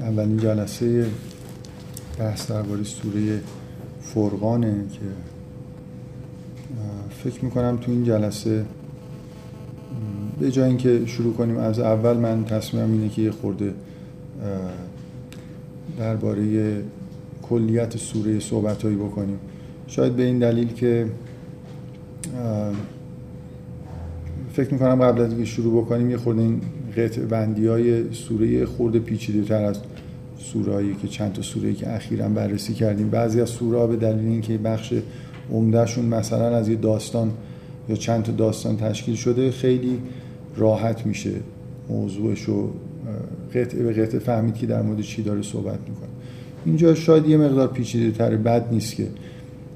اولین جلسه بحث درباره سوره فرقانه که فکر می‌کنم تو این جلسه به جای اینکه شروع کنیم از اول من تصمیمم اینه که یه خورده درباره کلیت سوره صحبت هایی بکنیم. شاید به این دلیل که فکر می‌کنم قبل از اینکه شروع بکنیم یه خورده این قطع بندی های سوره خورده پیچیده تر از سورهایی که چند تا سوره که اخیرا بررسی کردیم. بعضی از سوره به دلیل اینکه بخش عمدهشون مثلا از یه داستان یا چند تا داستان تشکیل شده خیلی راحت میشه موضوعش رو قطعه به قطعه فهمید که در مورد چی داره صحبت می‌کنه. اینجا شاید یه مقدار پیچیده تر بد نیست که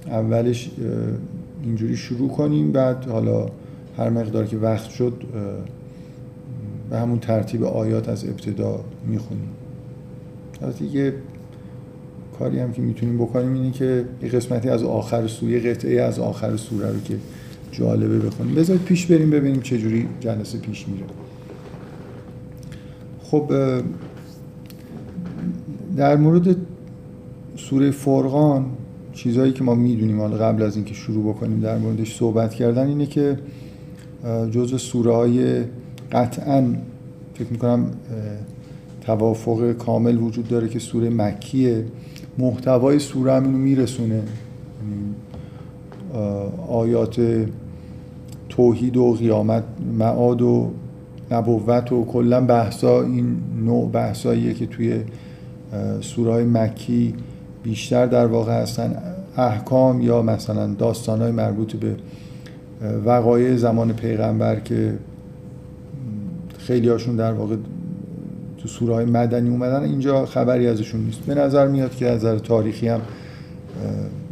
اولش اینجوری شروع کنیم بعد حالا هر مقدار که وقت شد به همون ترتیب آیات از ابتدا می‌خونیم. البته یه کاری هم که می‌تونیم بکنیم اینه که یه قسمتی از آخر سوره قطعه از آخر سوره رو که جالبه بخونیم. بذارید پیش بریم ببینیم چه جوری جلسه پیش میره. خب در مورد سوره فرقان چیزهایی که ما می‌دونیم حالا قبل از اینکه شروع بکنیم در موردش صحبت کردن اینه که جزء سوره های قطعا فکر می‌کنم توافق کامل وجود داره که سوره مکیه محتوای سوره هم اینو میرسونه. یعنی، آیات توحید و قیامت معاد و نبوت و کلا بحثا این نوع بحثاییه که توی سوره مکی بیشتر در واقع هستن. احکام یا مثلا داستانهای مربوط به وقایع زمان پیغمبر که خیلی هاشون در واقع تو سوره های مدنی اومدن اینجا خبری ازشون نیست به نظر میاد که از نظر تاریخی هم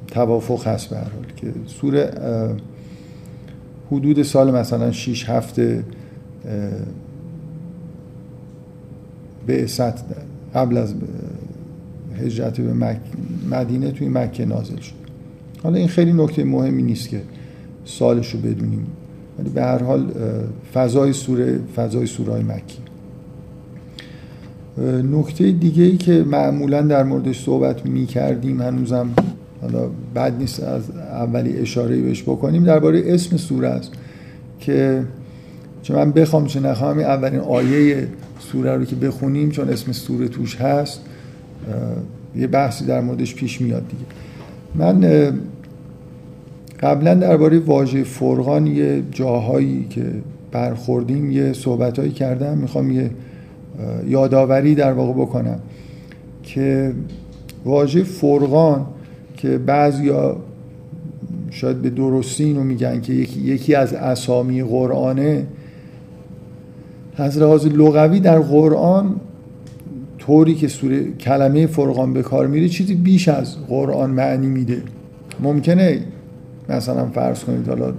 توافق هست به هر حال که سوره حدود سال مثلا 6 هفته به قبل از هجرت به. مدینه توی مکه نازل شد حالا این خیلی نکته مهمی نیست که سالش رو بدونیم. ولی به هر حال فضای سوره فضای سوره مکی. نکته دیگه ای که معمولا در موردش صحبت می کردیم هنوزم حالا بد نیست از اولی اشاره بهش بکنیم درباره اسم سوره است که چون من بخوام چه نخواهم اولین آیه سوره رو که بخونیم چون اسم سوره توش هست یه بحثی در موردش پیش میاد دیگه. من قبلا درباره واژه فرقان یه جاهایی که برخوردیم یه صحبتهایی کردم. می‌خوام یه یادآوری در واقع بکنم که واژه فرقان که بعضیا شاید به درستی اینو میگن که یکی, یکی از اسامی قرآنه از لحاظ لغوی در قرآن طوری که سوره کلمه فرقان به کار میره چیزی بیش از قرآن معنی میده. ممکنه مثلا فرض کنید حالا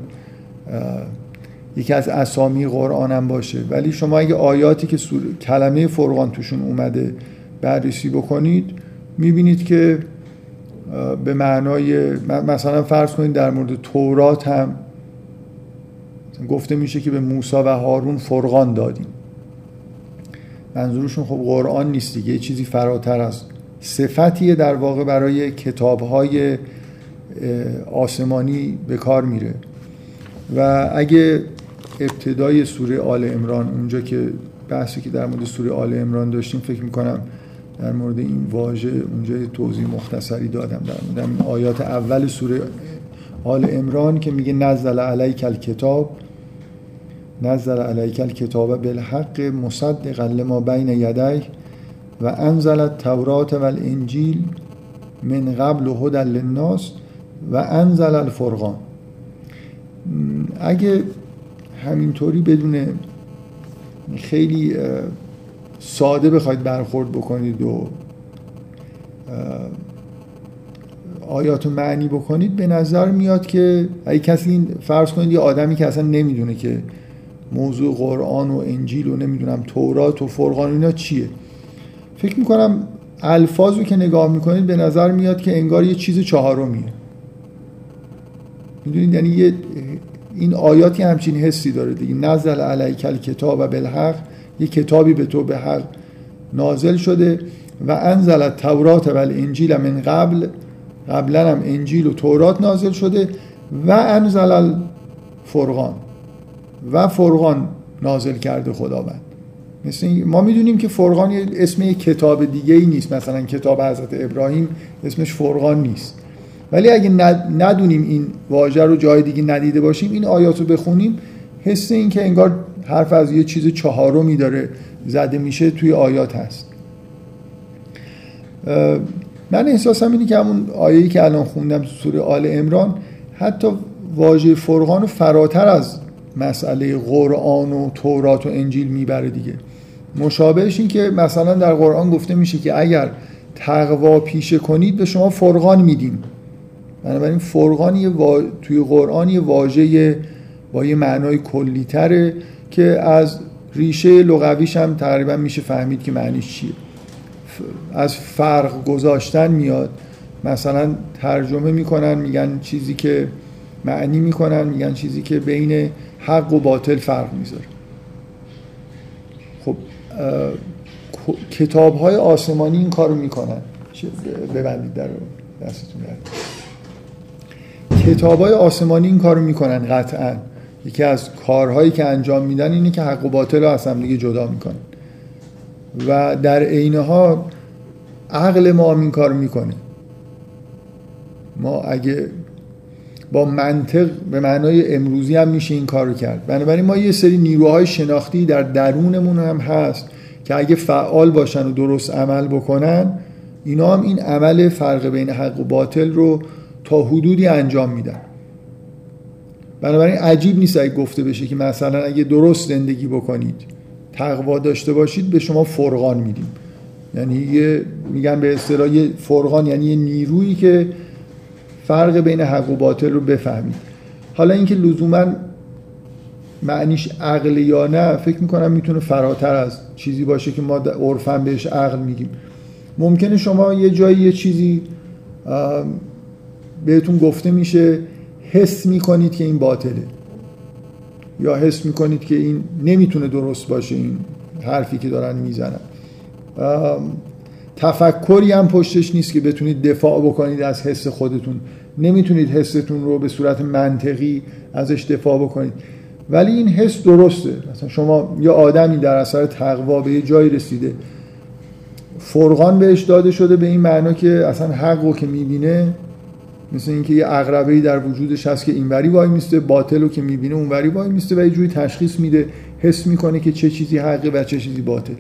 یکی از اسامی قرآن هم باشه ولی شما اگه آیاتی که سوره کلمه فرقان توشون اومده بررسی بکنید می‌بینید که به معنای مثلا فرض کنید در مورد تورات هم گفته میشه که به موسی و هارون فرقان دادیم. منظورشون خب قرآن نیست دیگه یه چیزی فراتر از صفتیه در واقع برای کتابهای آسمانی به کار میره. و اگه ابتدای سوره آل امران اونجا که بحثی که در مورد سوره آل امران داشتیم فکر می‌کنم در مورد این واژه اونجا توضیح مختصری دادم. در مورد آیات اول سوره آل امران که میگه نزل علیک الکتاب نزل علیک الکتاب بالحق مصدقا لما بین یدیه و انزل التورات و الانجیل من قبل هدى للناس. و انزل الفرقان. اگه همینطوری بدون خیلی ساده بخواید برخورد بکنید و آیات معنی بکنید به نظر میاد که اگه کسی این فرض کنید یه آدمی که اصلا نمی‌دونه که موضوع قرآن و انجیل و نمی‌دونم تورات و فرقان اینا چیه. فکر می‌کنم الفاظ رو که نگاه می‌کنید به نظر میاد که انگار یه چیز چهارمیه. می‌دونید؟ یعنی یه این آیاتی همچین حسی داره دیگه. نزل علیک الکتاب و بالحق یه کتابی به تو به حق نازل شده و انزل التورات و الانجیل من قبل. قبلا هم انجیل و تورات نازل شده و انزل الفرقان. و فرقان نازل کرده خداوند. مثل ما می‌دونیم که فرقان یه اسم یک کتاب دیگه ای نیست. مثلا کتاب حضرت ابراهیم اسمش فرقان نیست. ولی اگه ندونیم این واژه رو جای دیگه ندیده باشیم این آیات رو بخونیم حس این که انگار حرف از یه چیز چهارمی داره زده میشه توی آیات هست. من احساسم اینه که همون آیه‌ای که الان خوندم تو سوره آل امران حتی واژه فرقان رو فراتر از مسئله قرآن و تورات و انجیل می‌بره دیگه. مشابهش این که مثلا در قرآن گفته میشه که اگر تقوا پیشه کنید به شما فرقان میدیم. بنابراین فرقان یه توی قرآن یه واژه با یه معنای کلی تره که از ریشه لغویش هم تقریبا میشه فهمید که معنیش چیه. از فرق گذاشتن میاد. مثلا ترجمه می‌کنن میگن چیزی که معنی می‌کنن میگن چیزی که بین حق و باطل فرق می‌ذاره. خب کتاب های آسمانی این کارو می‌کنن. ببندید در دستتون. های آسمانی این کارو می‌کنن قطعا. یکی از کارهایی که انجام میدن اینه که حق و باطل رو از هم دیگه جدا می‌کنن. و در عین ها عقل ما هم این کار می‌کنه. ما اگه با منطق به معنای امروزی هم میشه این کار رو کرد. بنابراین ما یه سری نیروهای شناختی در درونمون هم هست که اگه فعال باشن و درست عمل بکنن اینا هم این عمل فرق بین حق و باطل رو تا حدودی انجام میدن. بنابراین عجیب نیست اگه گفته بشه که مثلا اگه درست زندگی بکنید تقوا داشته باشید به شما فرقان میدیم. یعنی یه میگن به اصطلاح فرقان یعنی یه نیرویی که فرق بین حق و باطل رو بفهمید. حالا اینکه لزوما معنیش عقل یا نه فکر می‌کنم می‌تونه فراتر از چیزی باشه که ما عرفا بهش عقل میگیم. ممکنه شما یه جایی یه چیزی بهتون گفته میشه حس می‌کنید که این باطله. یا حس می‌کنید که این نمی‌تونه درست باشه این حرفی که دارن می‌زنن. تفکری هم پشتش نیست که بتونید دفاع بکنید از حس خودتون. نمی‌تونید حستون رو به صورت منطقی ازش دفاع بکنید. ولی این حس درسته. مثلا شما یه آدمی در اثر تقوا به یه جایی رسیده. فرقان بهش داده شده به این معنا که اصلا حق رو که می‌بینه مثل اینکه یه عقربه در وجودش هست که اینوری وای میسته باطل رو که می‌بینه اونوری وای میسته و یه جوری تشخیص میده حس می‌کنه که چه چیزی حقه و چه چیزی باطل.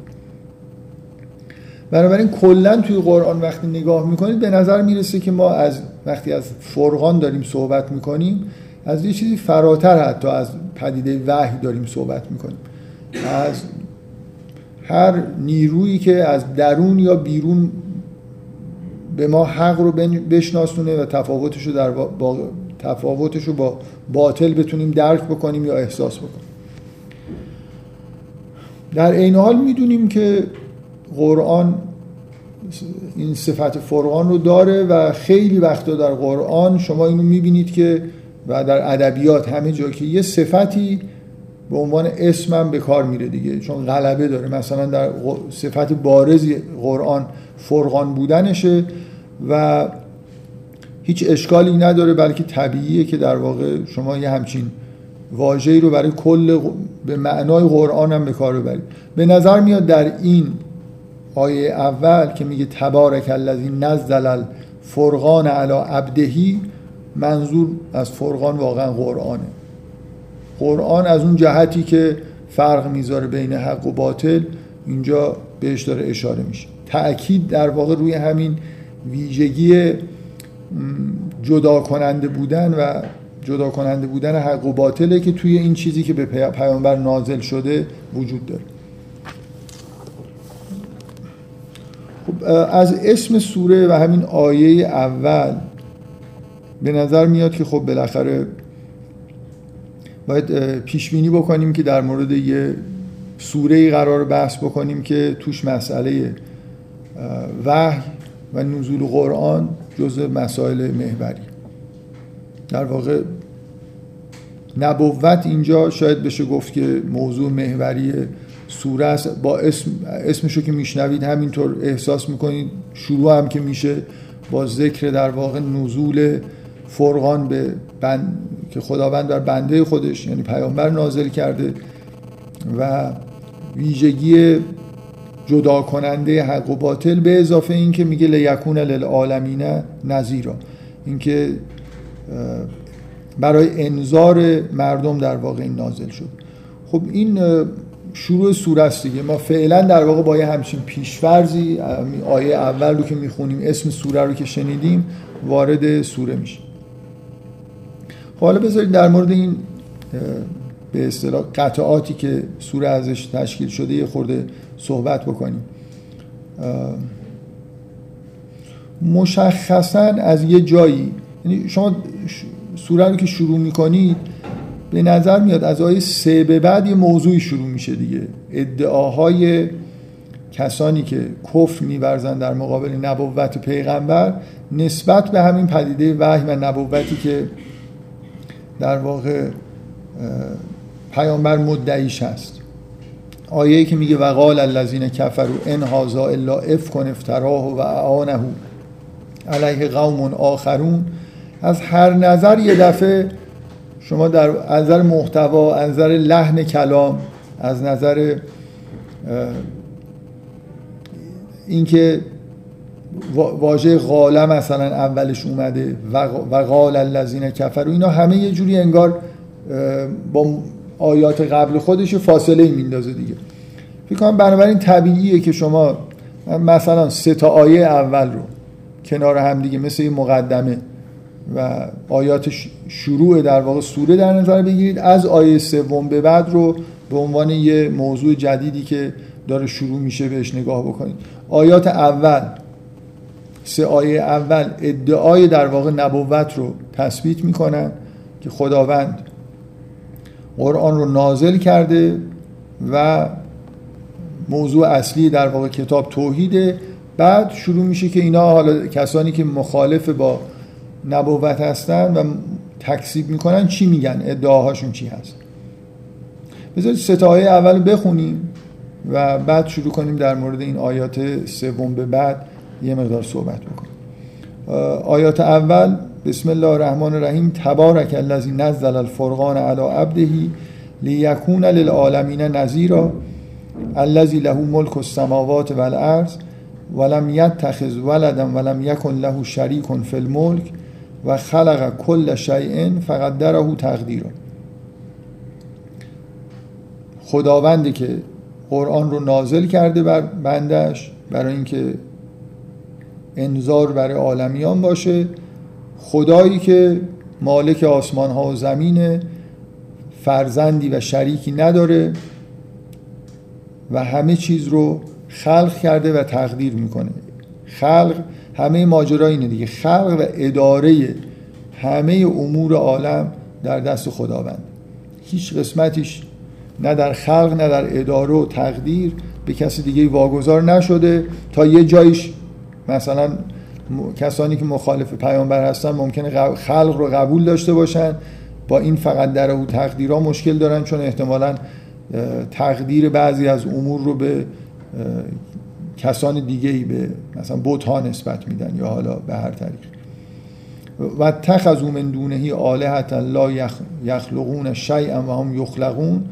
بنابراین کلا توی قرآن وقتی نگاه می‌کنید به نظر می‌رسه که ما از وقتی از فرقان داریم صحبت می‌کنیم از یه چیزی فراتر حتی از پدیده وحی داریم صحبت می‌کنیم. از هر نیرویی که از درون یا بیرون به ما حق رو بشناسونه و تفاوتش رو در با تفاوتش رو با باطل بتونیم درک بکنیم یا احساس بکنیم. در این حال می‌دونیم که قرآن این صفت فرقان رو داره و خیلی وقتا در قرآن شما اینو می‌بینید که و در ادبیات همه جا که یه صفتی به عنوان اسمم به کار میره دیگه چون غلبه داره. مثلا در صفت بارزی قرآن فرقان بودنشه. و هیچ اشکالی نداره بلکه طبیعیه که در واقع شما یه همچین واژه‌ای رو برای کل به معنای قرآن هم به کار ببرید. به نظر میاد در این آیه اول که میگه تبارک الذی نزل الفرقان علی عبدهی منظور از فرقان واقعا قرآنه. قرآن از اون جهتی که فرق می‌ذاره بین حق و باطل اینجا بهش داره اشاره میشه. تأکید در واقع روی همین ویژگی جدا کننده بودن و جدا کننده بودن حق و باطله که توی این چیزی که به پیامبر نازل شده وجود داره. خب از اسم سوره و همین آیه اول به نظر میاد که خب بالاخره باید پیش بینی بکنیم که در مورد یه سوره قرار بحث بکنیم که توش مسئله وحی و نزول قرآن جزء مسائل محوری. در واقع نبوت اینجا شاید بشه گفت که موضوع محوری سوره است. با اسم اسمشو که میشنوید همینطور احساس می‌کنید. شروع هم که میشه با ذکر در واقع نزول فرقان به بند که خداوند بر بنده خودش یعنی پیامبر نازل کرده و ویژگی جدا کننده حق و باطل به اضافه این که میگه لیکون للعالمین نظیرا اینکه برای انظار مردم در واقع این نازل شد. خب این شروع سوره است دیگه. ما فعلا در واقع با یه همچین پیشفرزی آیه اول رو که می‌خونیم اسم سوره رو که شنیدیم وارد سوره میشه خب حالا بذارید در مورد این به اصطلاح قطعاتی که سوره ازش تشکیل شده یه خورده صحبت بکنیم. مشخصا از یه جایی یعنی شما سوره رو که شروع می‌کنید به نظر میاد از آیه سه به بعد یه موضوعی شروع میشه دیگه. ادعاهای کسانی که کفر میورزن در مقابل نبوت پیغمبر نسبت به همین پدیده وحی و نبوتی که در واقع پیامبر مدعیش هست. آیه که میگه وقال الذین کفروا ان هذا الا افکن افتراه و اعانه علیه قوم آخرون. از هر نظر یه دفعه شما در نظر محتوا از نظر لحن کلام از نظر اینکه واژه قاله مثلا اولش اومده و قال الذین کفروا اینا همه یه جوری انگار با آیات قبل خودش فاصله ای میندازه دیگه. فکر کنم بنابراین طبیعیه که شما مثلا سه تا آیه اول رو کنار هم دیگه مثل یه مقدمه و آیات شروع در واقع سوره در نظر بگیرید. از آیه سوم به بعد رو به عنوان یه موضوع جدیدی که داره شروع میشه بهش نگاه بکنید. آیات اول سه آیه اول ادعای در واقع نبوت رو تثبیت می‌کنن که خداوند قرآن رو نازل کرده و موضوع اصلی در واقع کتاب توحیده. بعد شروع میشه که اینا حالا کسانی که مخالف با نبوت هستن و تکسیب می‌کنن چی میگن؟ ادعاهاشون چی هست؟ بذارید ستایه اول بخونیم و بعد شروع کنیم در مورد این آیات سوم به بعد یه مقدار صحبت بکنیم. آیات اول بسم الله الرحمن الرحیم تبارک الذی نزل الفرقان علی عبده لیکون للعالمین نذیرا الذی له ملک السماوات والارض ولم یتخذ ولدا ولم یکن له شریک فی الملک و خلق کل شیء فقدره تقدیرا. خداوندی که قرآن رو نازل کرده بر بندش برای اینکه انذار برای عالمیان باشه. خدایی که مالک آسمان ها و زمینه فرزندی و شریکی نداره و همه چیز رو خلق کرده و تقدیر می‌کنه. خلق همه ماجرا اینه دیگه. خلق و اداره همه امور عالم در دست خداوند. هیچ قسمتیش نه در خلق نه در اداره و تقدیر به کسی دیگه واگذار نشده تا یه جایش مثلا کسانی که مخالف پیامبر هستن ممکنه خلق رو قبول داشته باشن. با این فقط در او تقدیرها مشکل دارن چون احتمالا تقدیر بعضی از امور رو به کسان دیگه ای به مثلا ها نسبت میدن یا حالا به هر طریق و تخذو من دونهی آلهتا لا یخلقون شیئا و هم یخلقون.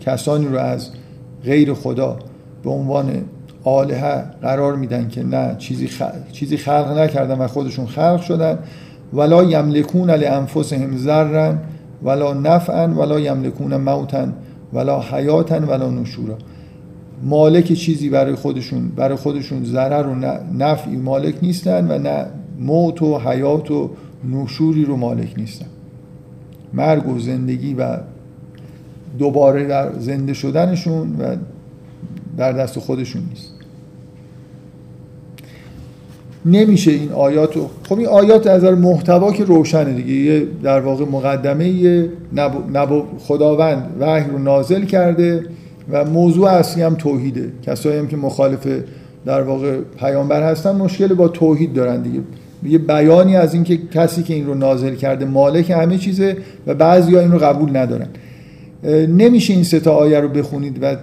کسانی رو از غیر خدا به عنوان آلهه قرار میدن که نه چیزی, چیزی خلق نکردن و خودشون خلق شدن. ولا یملکون لانفسهم ذرا ولا نفعا ولا یملکون موتا ولا حیاتا ولا نشورا. مالک چیزی برای خودشون برای خودشون ضرر و نفعی مالک نیستن و نه موت و حیات و نشوری رو مالک نیستن. مرگ و زندگی و دوباره در زنده شدنشون و در دست خودشون نیست. نمیشه این آیات رو خب این آیات از نظر محتوا که روشنه دیگه. یه در واقع مقدمه نبو, نبو خداوند وحی رو نازل کرده و موضوع اصلی هم توحیده. کسایی هم که مخالف در واقع پیامبر هستن مشکل با توحید دارن دیگه. یه بیانی از اینکه کسی که این رو نازل کرده مالک همه چیزه و بعضیا این رو قبول ندارن. نمیشه این سه تا آیه رو بخونید و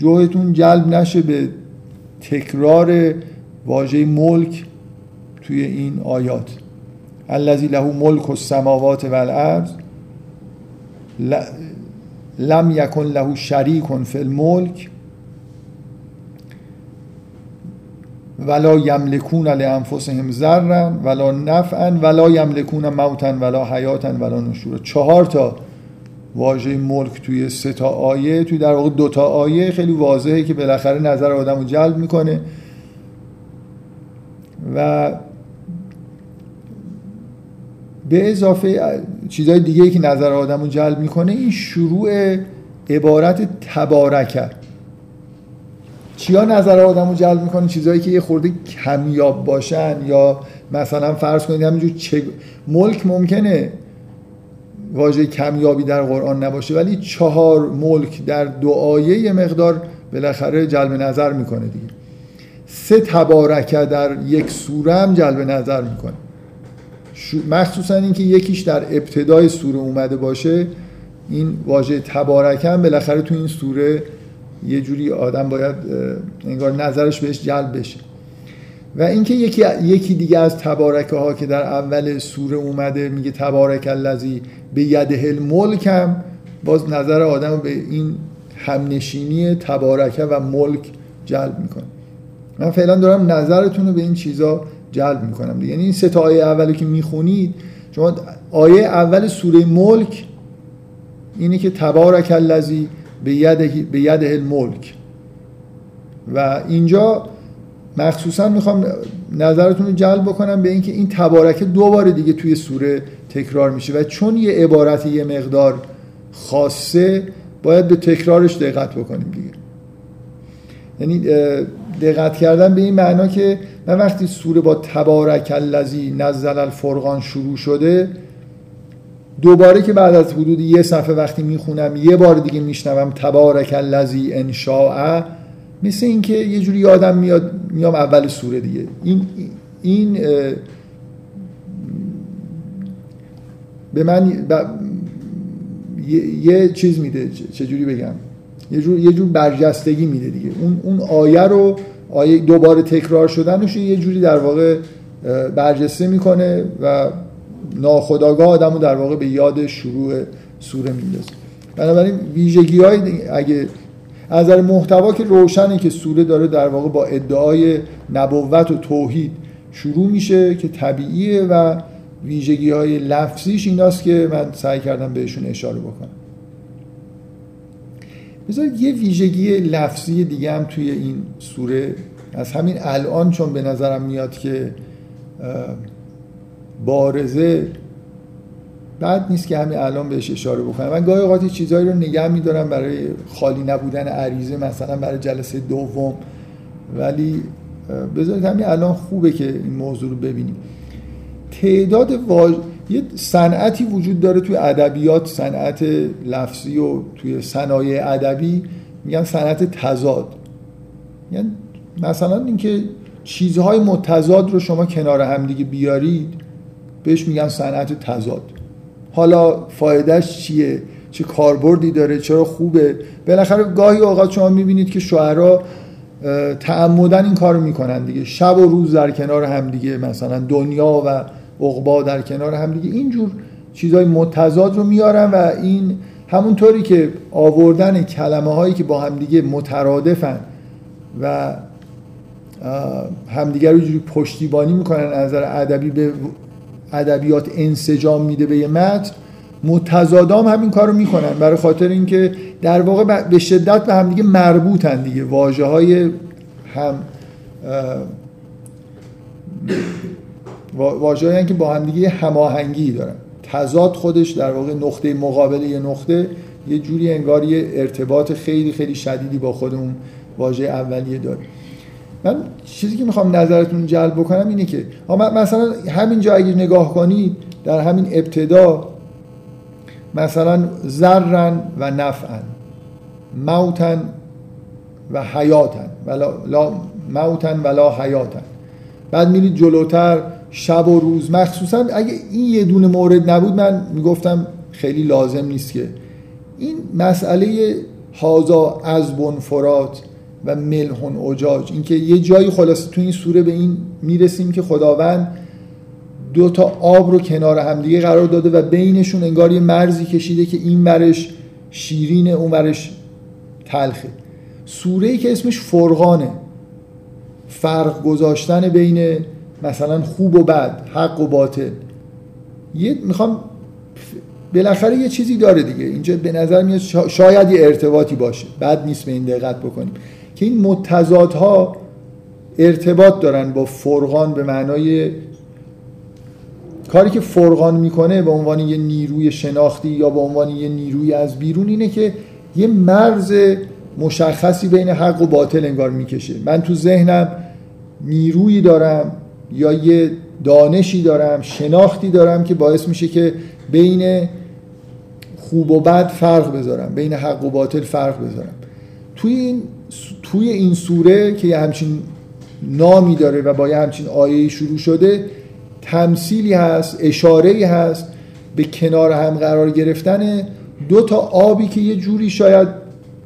توجهتون جلب نشه به تکرار واژه ملک توی این آیات. الذی له ملک السماوات والارض لم یکن له شریک فی الملک ولا یملکون لانفسهم ذرا ولا نفعا ولا یملکون موتا ولا حیاتا ولا نشورا. چهار تا واژه ملک توی سه تا آیه توی در واقع دو تا آیه خیلی واضحه که بالاخره نظر آدم رو جلب می‌کنه. و به اضافه چیزهای دیگه که نظر آدم رو جلب می‌کنه این شروع عبارت تبارکه چیا نظر آدم رو جلب می‌کنه؟ چیزهایی که یه خورده کمیاب باشن یا مثلا فرض کنید همینجور چه... ملک ممکنه واژه کمیابی در قرآن نباشه ولی چهار ملک در دو آیه یه مقدار بالاخره جلب نظر می‌کنه دیگه. سه تبارکه در یک سوره هم جلب نظر می‌کنه. مخصوصا اینکه یکیش در ابتدای سوره اومده باشه این واژه تبارکه هم بالاخره تو این سوره یه جوری آدم باید انگار نظرش بهش جلب بشه. و اینکه یکی یکی دیگه از تبارکه ها که در اول سوره اومده میگه تبارک الذی به یده الملک باز نظر آدم به این همنشینی تبارکه و ملک جلب می‌کنه. من فعلا دارم نظرتون رو به این چیزا جلب می‌کنم یعنی این سه تا آیه اولی که می‌خونید شما آیه اول سوره ملک اینه که تبارک الذی به یده به یده الملک. و اینجا مخصوصا می‌خوام نظرتون رو جلب بکنم به اینکه این تبارکه دو بار دیگه توی سوره تکرار میشه و چون یه عبارت یه مقدار خاصه باید به تکرارش دقت بکنیم دیگه. یعنی دقت کردن به این معنا که من وقتی سوره با تبارک الذی نزل الفرقان شروع شده دوباره که بعد از حدود یه صفحه وقتی می‌خونم یه بار دیگه میشنوم تبارک الذی انشاء مثل اینکه یه جوری یادم میاد میام اول سوره دیگه. این این به من یه چیز میده. چجوری بگم؟ یه جور یه جور برجستگی میده دیگه. اون اون آیه رو آیه دوباره تکرار شدنش یه جوری در واقع برجسته می‌کنه و ناخداگاه آدم رو در واقع به یاد شروع سوره میندازه. بنابراین ویژگی های اگه از نظر محتوا که روشنه که سوره داره در واقع با ادعای نبوت و توحید شروع میشه که طبیعیه و ویژگی های لفظیش ایناست که من سعی کردم بهشون اشاره بکنم. بذارید یه ویژگی لفظی دیگه هم توی این سوره از همین الان چون به نظرم میاد که بارزه بعد نیست که همین الان بهش اشاره بکنم. من گاهی اوقات چیزهایی رو نگه میدارم برای خالی نبودن عریضه مثلا برای جلسه دوم. ولی بذارید همین الان خوبه که این موضوع رو ببینیم. تعداد واژ... یه صنعتی وجود داره توی ادبیات صنعت لفظی و توی صنایع ادبی. میگن صنعت تضاد. یعنی مثلا اینکه چیزهای متضاد رو شما کنار همدیگه بیارید بهش میگن صنعت تضاد. حالا فایدهش چیه؟ چه کاربردی داره؟ چرا خوبه؟ بالاخره گاهی اوقات شما می‌بینید که شعرا تعمدن این کارو می‌کنن دیگه. شب و روز در کنار هم دیگه مثلا دنیا و عقبا در کنار هم دیگه. اینجور چیزهای متضاد رو میارن و این همونطوری که آوردن کلمه هایی که با همدیگه مترادفن و همدیگه رو جوری پشتیبانی می‌کنن از نظر ادبی به ادبیات انسجام میده به یه متن متضادام همین کارو می‌کنن. برای خاطر اینکه در واقع به شدت به همدیگه مربوطن دیگه. واژه های هم واژه‌ای که با همدیگه هماهنگی دارن. تضاد خودش در واقع نقطه مقابل یه نقطه یه جوری انگار یه ارتباط خیلی خیلی شدیدی با خودمون واژه اولیه داره. من چیزی که می‌خوام نظرتون جلب بکنم اینه که مثلا همینجا اگه نگاه کنید در همین ابتدا مثلا زرن و نفعن موتن و حیاتن ولا لا موتن ولا حیاتن. بعد میرید جلوتر شب و روز مخصوصا اگه این یه دونه مورد نبود من می‌گفتم خیلی لازم نیست که. این مسئله هازا از بنفرات و ملحون اجاج اینکه یه جایی خلاصه تو این سوره به این می‌رسیم که خداوند دو تا آب رو کنار همدیگه قرار داده و بینشون انگار یه مرزی کشیده که این ورش شیرینه اون ورش تلخه. سوره ای که اسمش فرقانه. فرق گذاشتن بین مثلا خوب و بد حق و باطل. یه می‌خوام بالاخره یه چیزی داره دیگه. اینجا به نظر میاد شاید یه ارتباطی باشه. بد نیست به این دقت بکنیم. که این متضادها ارتباط دارن با فرقان به معنای کاری که فرقان می‌کنه به عنوان یه نیروی شناختی یا به عنوان یه نیروی از بیرون اینه که یه مرز مشخصی بین حق و باطل انگار می‌کشه. من تو ذهنم نیرویی دارم یا یه دانشی دارم شناختی دارم که باعث میشه که بین خوب و بد فرق بذارم بین حق و باطل فرق بذارم. توی این توی این سوره که یه همچین نامی داره و با یه همچین آیه شروع شده تمثیلی هست اشاره هست به کنار هم قرار گرفتن دو تا آبی که یه جوری شاید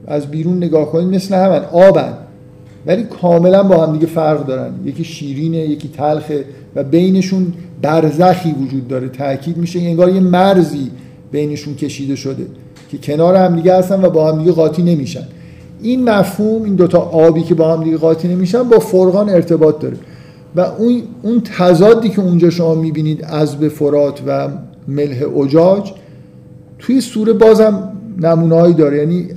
از بیرون نگاه کنید مثل همن آبن. ولی کاملا با هم دیگه فرق دارن. یکی شیرینه یکی تلخه و بینشون برزخی وجود داره. تاکید میشه انگار یه مرزی بینشون کشیده شده که کنار هم دیگه هستن و با هم دیگه قاطی نمیشن. این مفهوم این دوتا آبی که با هم دیگه قاطی نمیشن با فرقان ارتباط داره. و اون اون تضادی که اونجا شما می‌بینید از به فرات و ملح اجاج توی سوره بازم نمونههایی داره. یعنی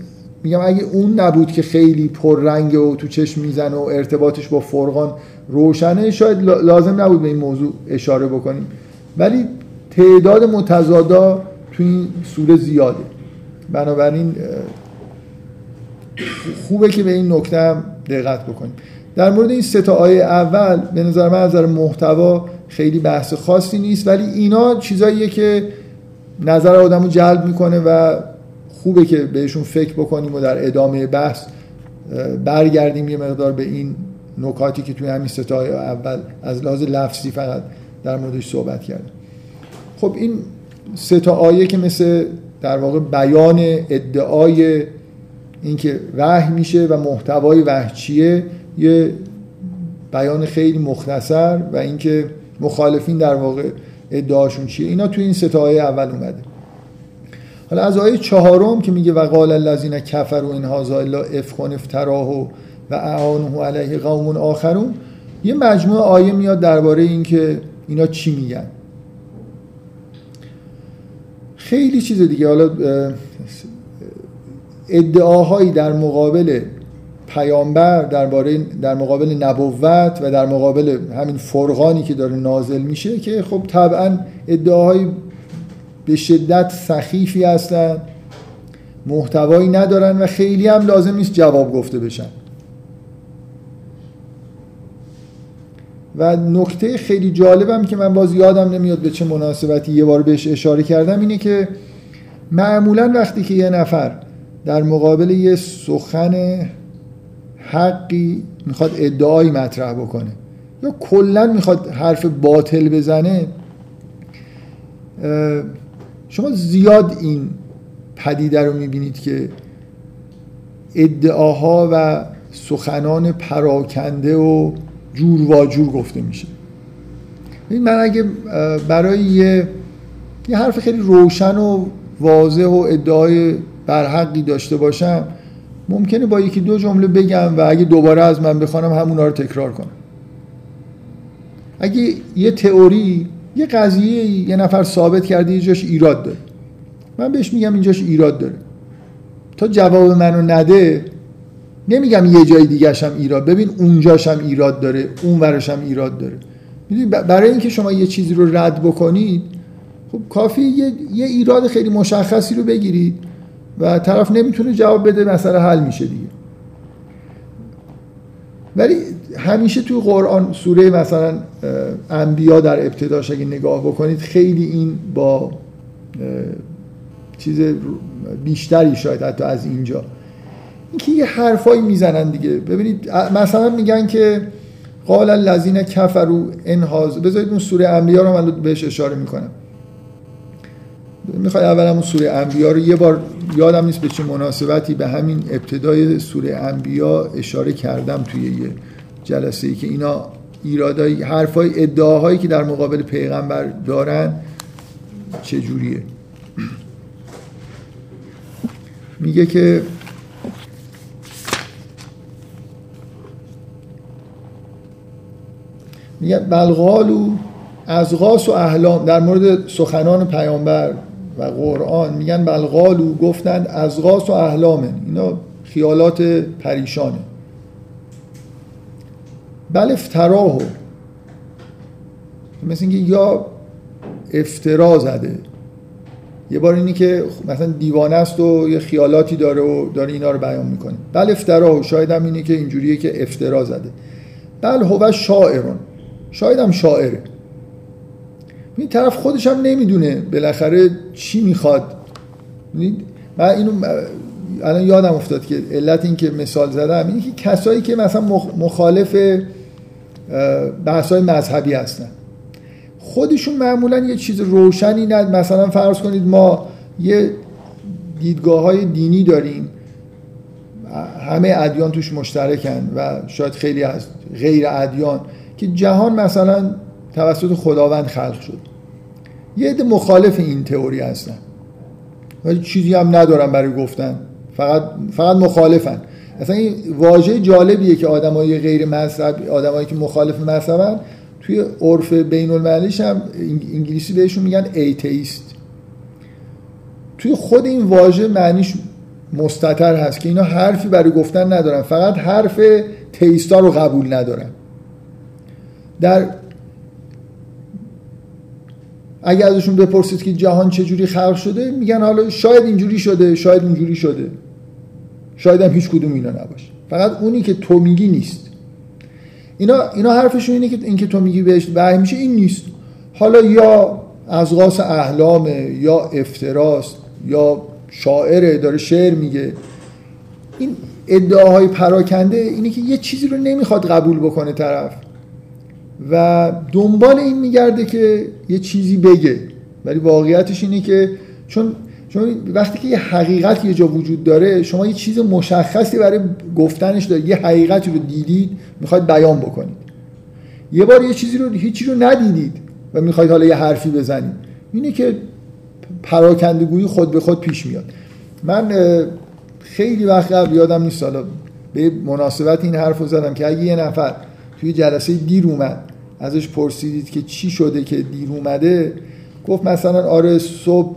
میگم اگه اون نبود که خیلی پررنگ و تو چشم می‌زنه و ارتباطش با فرقان روشنه شاید لازم نبود به این موضوع اشاره بکنیم. ولی تعداد متضادا تو این سوره زیاده. بنابراین خوبه که به این نکته دقت بکنیم. در مورد این سه تا آیه اول به نظر من از نظر محتوا خیلی بحث خاصی نیست ولی اینا چیزاییه که نظر آدم رو جلب می‌کنه و خوبه که بهشون فکر بکنیم و در ادامه بحث برگردیم یه مقدار به این نکاتی که توی همین آیه اول از لحاظ لفظی فقط در موردش صحبت کردیم. خب این سه آیه که مثل در واقع بیان ادعای اینکه وحی میشه و محتوای وحی چیه؟ یه بیان خیلی مختصر و اینکه مخالفین در واقع ادعاشون چیه. اینا تو این ستای اول اومده. حالا از آیه چهارم که میگه وقال الذین کفروا ان هذا الا افکن افتراه و اعانه علیه قوم آخرون. یه مجموعه آیه میاد درباره اینکه اینا چی میگن. خیلی چیز دیگه. حالا ادعاهایی در مقابل پیامبر درباره در مقابل نبوت و در مقابل همین فرقانی که داره نازل میشه که خب طبعا ادعاهای به شدت سخیفی هستن محتوایی ندارن و خیلی هم لازم نیست جواب گفته بشن. و نکته خیلی جالبم که من باز یادم نمیاد به چه مناسبتی یه بار بهش اشاره کردم اینه که معمولا وقتی که یه نفر در مقابل یه سخن حقی می‌خواد ادعایی مطرح بکنه. یا کلا می‌خواد حرف باطل بزنه شما زیاد این پدیده رو می‌بینید که ادعاها و سخنان پراکنده و جور و جور گفته میشه. من اگه برای یه, یه حرف خیلی روشن و واضح و ادعای برحقی داشته باشم ممکنه با یکی دو جمله بگم و اگه دوباره از من بخوانم همونا رو تکرار کنم. اگه یه تئوری یه قضیه یه نفر ثابت کرده یه جاش ایراد داره. من بهش میگم اینجاش ایراد داره. تا جواب منو نده نمیگم یه جای دیگه هم ایراد. ببین اونجاش هم ایراد داره اون ورش هم ایراد داره. برای اینکه شما یه چیزی رو رد بکنید خب کافی یه, یه ایراد خیلی مشخصی رو بگیرید. و طرف نمی‌تونه جواب بده مسئله حل میشه دیگه. ولی همیشه توی قرآن سوره مثلا انبیا در ابتداش اگه نگاه بکنید خیلی این با چیز بیشتری شاید حتی از اینجا. اینکه یه حرفایی می‌زنن دیگه. ببینید مثلا میگن که قال الذین کفروا ان بذارید اون سوره انبیا رو من بهش اشاره می‌کنم. می‌خوای اول اون سوره انبیا رو یه بار یادم نیست به چه مناسبتی به همین ابتدای سوره انبیا اشاره کردم توی یه جلسه ای که اینا ایرادای حرفای ادعاهایی که در مقابل پیغمبر دارن چجوریه. میگه که میگه بلغالو از غاس و احلام در مورد سخنان پیامبر و قرآن میگن بلغالو گفتند از غاس و احلامه. اینا خیالات پریشانه. بل افتراهو. مثل اینکه یا افترا زده. یه بار اینی که مثلا دیوانه است و یه خیالاتی داره و داره اینا رو بیان می‌کنه. بل افترا شاید هم اینی که اینجوریه که افترا زده. بل هو شاعرون. شاید هم شاعره. این طرف خودش هم نمی‌دونه. بالاخره چی می‌خواد؟ من اینو الان یادم افتاد که علت این که مثال زدم اینه که کسایی که مثلا مخالف بحث مذهبی هستن. خودشون معمولا یه چیز روشنی ند مثلا فرض کنید ما یه دیدگاه های دینی داریم. همه ادیان توش مشترکن و شاید خیلی از غیر ادیان که جهان مثلا توسط خداوند خلق شد. یه عده مخالف این تئوری هستن. ولی چیزی هم ندارن برای گفتن. فقط فقط مخالفن. اصلا این واژه جالبیه که آدمای غیر مذهب آدمایی که مخالف مذهبن توی عرف بین المللیش هم انگلیسی بهشون میگن ایتیست توی خود این واژه معنیش مستتر هست که اینا حرفی برای گفتن ندارن. فقط حرف تیستا رو قبول ندارن. در اگه ازشون بپرسید که جهان چجوری خلق شده میگن حالا شاید اینجوری شده شاید اونجوری شده. شاید هم هیچ کدوم اینا نباشه. فقط اونی که تو میگی نیست. اینا اینا حرفشون اینه که اینکه تو میگی بهش وحی میشه این نیست. حالا یا از غاس احلامه یا افتراست یا شاعره داره شعر میگه. این ادعاهای پراکنده اینه که یه چیزی رو نمی‌خواد قبول بکنه طرف. و دنبال این میگرده که یه چیزی بگه. ولی واقعیتش اینه که چون چون وقتی که یه حقیقت یه جا وجود داره شما یه چیز مشخصی برای گفتنش دارید یه حقیقتی رو دیدید می‌خواید بیان بکنید. یه بار یه چیزی رو هیچی رو ندیدید و می‌خواید حالا یه حرفی بزنید. اینه که پراکندگویی خود به خود پیش میاد. من خیلی وقت قبل یادم نیست حالا به مناسبت این حرف رو زدم که اگه یه نفر توی جلسه دیر اومد. ازش پرسیدید که چی شده که دیر اومده؟ گفت مثلا آره صبح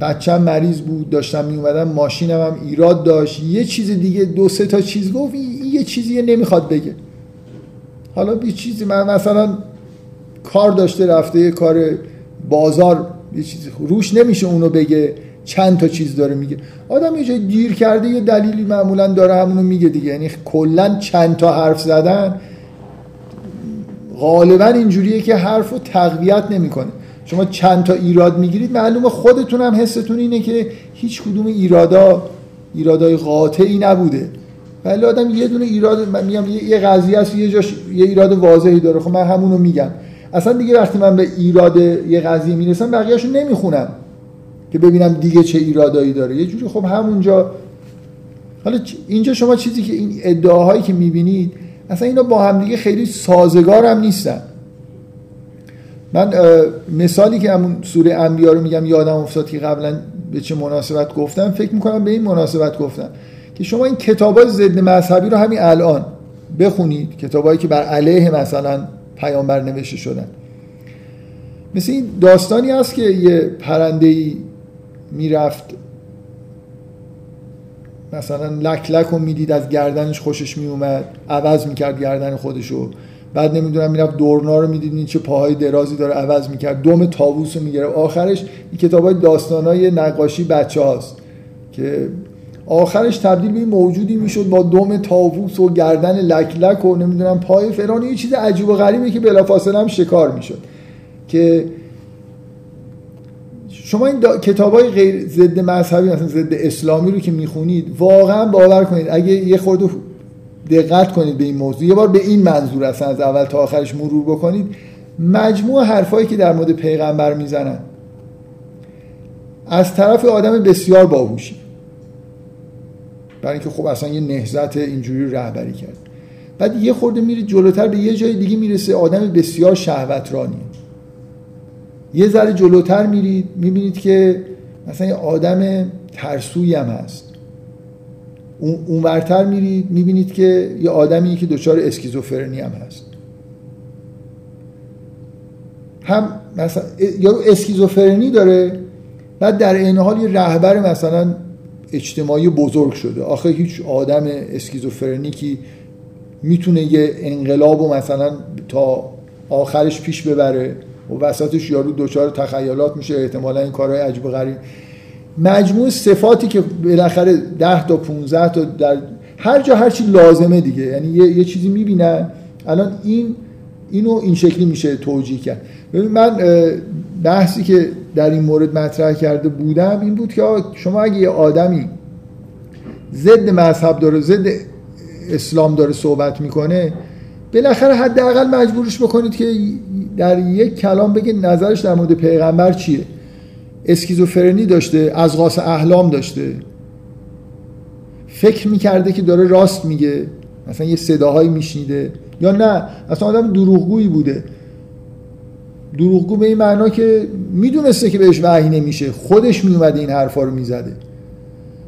بچم مریض بود داشتم می اومدم ماشینم هم ایراد داشت. یه چیز دیگه دو سه تا چیز گفت یه چیزی نمی‌خواد بگه. حالا یه چیزی من مثلا کار داشته رفته یه کار بازار یه چیزی روش نمیشه اونو بگه. چند تا چیز داره میگه. آدم یه جای دیر کرده یه دلیلی معمولا داره همونو میگه دیگه. یعنی کلا چند تا حرف زدن غالبا اینجوریه که حرف رو تقویت نمی‌کنه. شما چند تا ایراد می‌گیرید معلومه خودتون هم حستون اینه که هیچ کدوم ایرادا ایرادای قاطعی نبوده. ولی آدم یه دونه ایراد من میگم یه قضیه است یه جاش یه ایراد واضحی داره. خب من همونو میگم. اصلا دیگه وقتی من به ایراد یه قضیه می‌رسم بقیه‌اشو نمی‌خونم که ببینم دیگه چه ایرادایی داره. یه جوری خب همونجا. حالا اینجا شما چیزی که این ادعاهایی که می‌بینید اصلا اینا با هم دیگه خیلی سازگار هم نیستن. من مثالی که همون سوره انبیا رو میگم یادم افتاد که قبلا به چه مناسبت گفتم. فکر می‌کنم به این مناسبت گفتم که شما این کتابای ضد مذهبی رو همین الان بخونید کتابایی که بر علیه مثلا پیامبر نوشته شدن. مثل این داستانی هست که یه پرنده ای می‌رفت مثلا لک لک رو می‌دید از گردنش خوشش میومد عوض می‌کرد گردن خودشو. بعد نمی‌دونم می‌رفت دورنا رو می‌دید چه پاهای درازی داره عوض می‌کرد. دوم تابوس رو می‌گیره آخرش این کتاب های داستان های نقاشی بچه هاست که آخرش تبدیل به موجودی می‌شد با دوم تابوس و گردن لک لک و نمی‌دونم پای فران یه چیز عجیب و غریبی که بلافاصله هم شکار می‌شد. که شما این کتاب های غیر ضد مذهبی مثلا ضد اسلامی رو که می‌خونید واقعا باور کنید. اگه یه خورده دقت کنید به این موضوع یه بار به این منظور اصلا از اول تا آخرش مرور بکنید. مجموع حرفایی که در مورد پیغمبر می‌زنن از طرف آدم بسیار باهوشی. برای اینکه خب اصلا یه نهزت اینجوری رهبری کرد. بعد یه خورده میرید جلوتر به یه جای دیگه می‌رسه آدم بسیار شهوترانی. یه ذره جلوتر میرید می‌بینید که مثلا یه آدم ترسوی هم هست. اونورتر میرید می‌بینید که یه آدمی که دچار اسکیزوفرنی هم هست. هم مثلا یا اسکیزوفرنی داره بعد در این حال یه رهبر مثلا اجتماعی بزرگ شده. آخه هیچ آدم اسکیزوفرنیکی می‌تونه یه انقلاب و مثلا تا آخرش پیش ببره. و وسطش یارو دچار تخیلات میشه احتمالا این کارهای عجب غریب. مجموع صفاتی که بالاخره 10 تا 15 تا در هر جا هر چی لازمه دیگه. یعنی یه, یه چیزی می‌بینن. الان این اینو این شکلی میشه توجیه کرد. ببین من بحثی که در این مورد مطرح کرده بودم این بود که شما اگه یه آدمی ضد مذهب داره ضد اسلام داره صحبت می‌کنه بالاخره حداقل مجبورش بکنید که در یک کلام بگه نظرش در مورد پیغمبر چیه. اسکیزوفرنی داشته از غاس احلام داشته. فکر می‌کرده که داره راست میگه. مثلا یه صداهایی میشنیده. یا نه اصلا آدم دروغگویی بوده. دروغگو به این معنا که می‌دونسته که بهش وحی نمیشه. خودش میومده این حرفا رو می‌زده.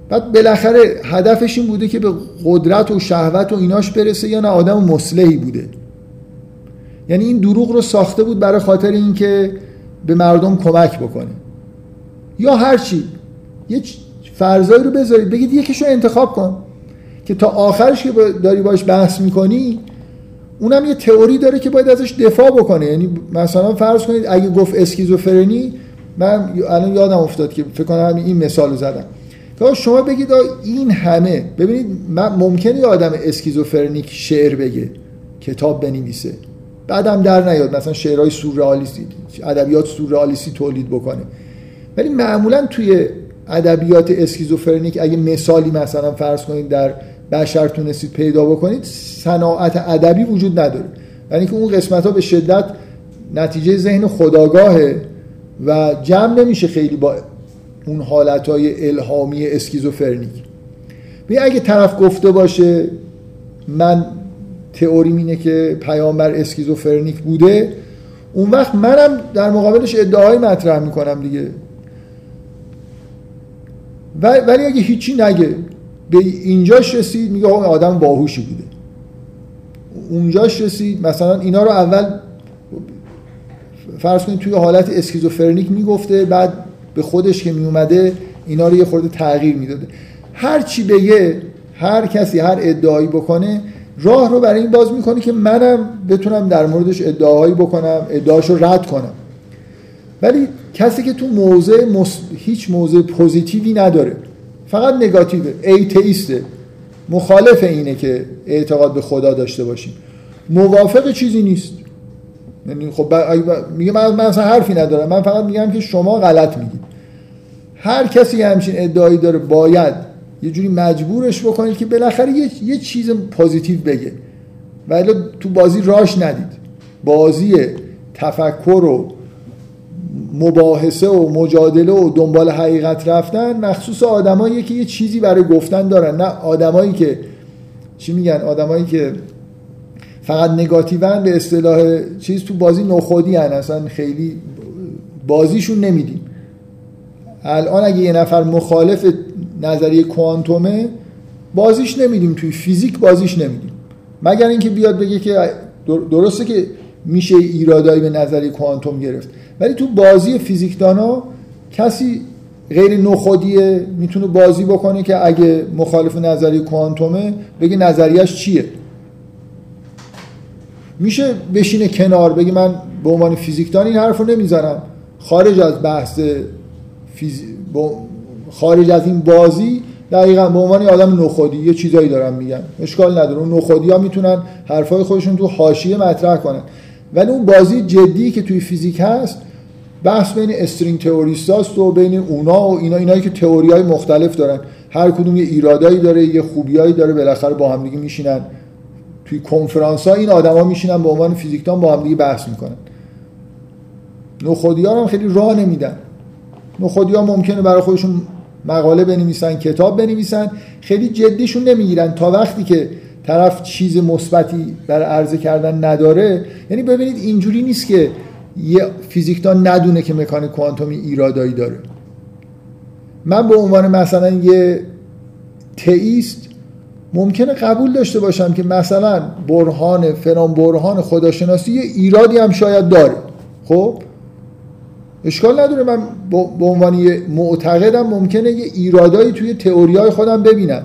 بعد بالاخره هدفش این بوده که به قدرت و شهوت و ایناش برسه یا نه آدم مصلحی بوده. یعنی این دروغ رو ساخته بود برای خاطر اینکه به مردم کمک بکنه. یا هرچی یه فرضایی رو بذارید بگید یکیشو انتخاب کن. که تا آخرش که داری باش بحث می‌کنی اونم یه تئوری داره که باید ازش دفاع بکنه. یعنی مثلا فرض کنید اگه گفت اسکیزوفرنی من الان یادم افتاد که فکر کنم این مثال رو زدم. که شما بگید این همه ببینید من ممکنه آدم اسکیزوفرنیک شعر بگه کتاب بنویسه. بعدم در نیاد مثلا شعرهای سورئالیستی ادبیات سورئالیستی تولید بکنه. ولی معمولا توی ادبیات اسکیزوفرنیک اگه مثالی مثلا فرض کنید در بشر تونستید پیدا بکنید صناعت ادبی وجود نداره. یعنی که اون قسمت ها به شدت نتیجه ذهن خودآگاهه و جمع نمیشه خیلی با اون حالت های الهامی اسکیزوفرنیک. بیا اگه طرف گفته باشه من تئوری اینه که پیامبر اسکیزوفرنیک بوده اون وقت منم در مقابلش ادعای مطرح می‌کنم دیگه. ولی اگه هیچی نگه به اینجاش رسید میگه آدم باهوشی بوده. اونجاش رسید مثلا اینا رو اول فرض کنید توی حالت اسکیزوفرنیک می‌گفته بعد به خودش که میومده اینا رو یه خورده تغییر می‌داده. هر چی بگه هر کسی هر ادعایی بکنه راه رو برای این باز می‌کنه که منم بتونم در موردش ادعایی بکنم ادعاشو رد کنم. ولی کسی که تو موضع هیچ موضع positive ی نداره فقط نگاتیوه atheist ه. مخالف اینه که اعتقاد به خدا داشته باشیم. موافق چیزی نیست. یعنی خب میگه من, من اصلا حرفی ندارم. من فقط میگم که شما غلط میگید. هر کسی همچین ادعایی داره باید یه جوری مجبورش بکنید که بالاخره یه, یه چیز پوزیتیو بگه. ولی تو بازی راش ندید. بازی تفکر و مباحثه و مجادله و دنبال حقیقت رفتن مخصوص آدمایی که یه چیزی برای گفتن دارن نه آدمایی که چی میگن؟ آدمایی که فقط نگاتیون به اصطلاح چیز تو بازی نخودی هن اصلا خیلی بازیشون نمیدیم الان اگه یه نفر مخالف نظریه کوانتومه بازیش نمیدیم توی فیزیک بازیش نمیدیم. مگر اینکه بیاد بگه که درسته که میشه ایرادایی به نظریه کوانتوم گرفت. ولی تو بازی فیزیکدانا کسی غیر نخودیه می‌تونه بازی بکنه که اگه مخالف نظریه کوانتومه بگه نظریش چیه. میشه بشینه کنار بگه من به عنوان فیزیکدان این حرف رو نمی‌زنم. خارج از بحث فیز... خارج از این بازی دقیقا به عنوان آدم نخودی یه چیزایی دارم میگم اشکال نداره. اون نخودی ها می‌تونن حرفای خودشون تو حاشیه مطرح کنن. ولی اون بازی جدی که توی فیزیک هست بحث بین استرینگ تئوریستاست و بین اونا و اینا. اینایی که تئوری های مختلف دارن. هر کدوم یه ایرادایی داره یه خوبیایی داره بالاخره با هم دیگه میشینن. توی کنفرانس ها این آدما میشینن به عنوان فیزیکدان با هم دیگه بحث می‌کنن. نخودی هم خیلی راه نمیدن. نخودی ها ممکنه برای خودشون مقاله بنویسن کتاب بنویسن. خیلی جدیشون نمی‌گیرن. تا وقتی که طرف چیز مثبتی برای عرضه کردن نداره یعنی ببینید اینجوری نیست که یه فیزیکدان ندونه که مکانیک کوانتومی ایرادایی داره. من به عنوان مثلا یه تئیست ممکنه قبول داشته باشم که مثلا برهان فلان برهان خداشناسی یه ایرادی هم شاید داره. خب؟ اشکال نداره. من به عنوان یه معتقدم ممکنه یه ایرادایی توی تئوریای خودم ببینم.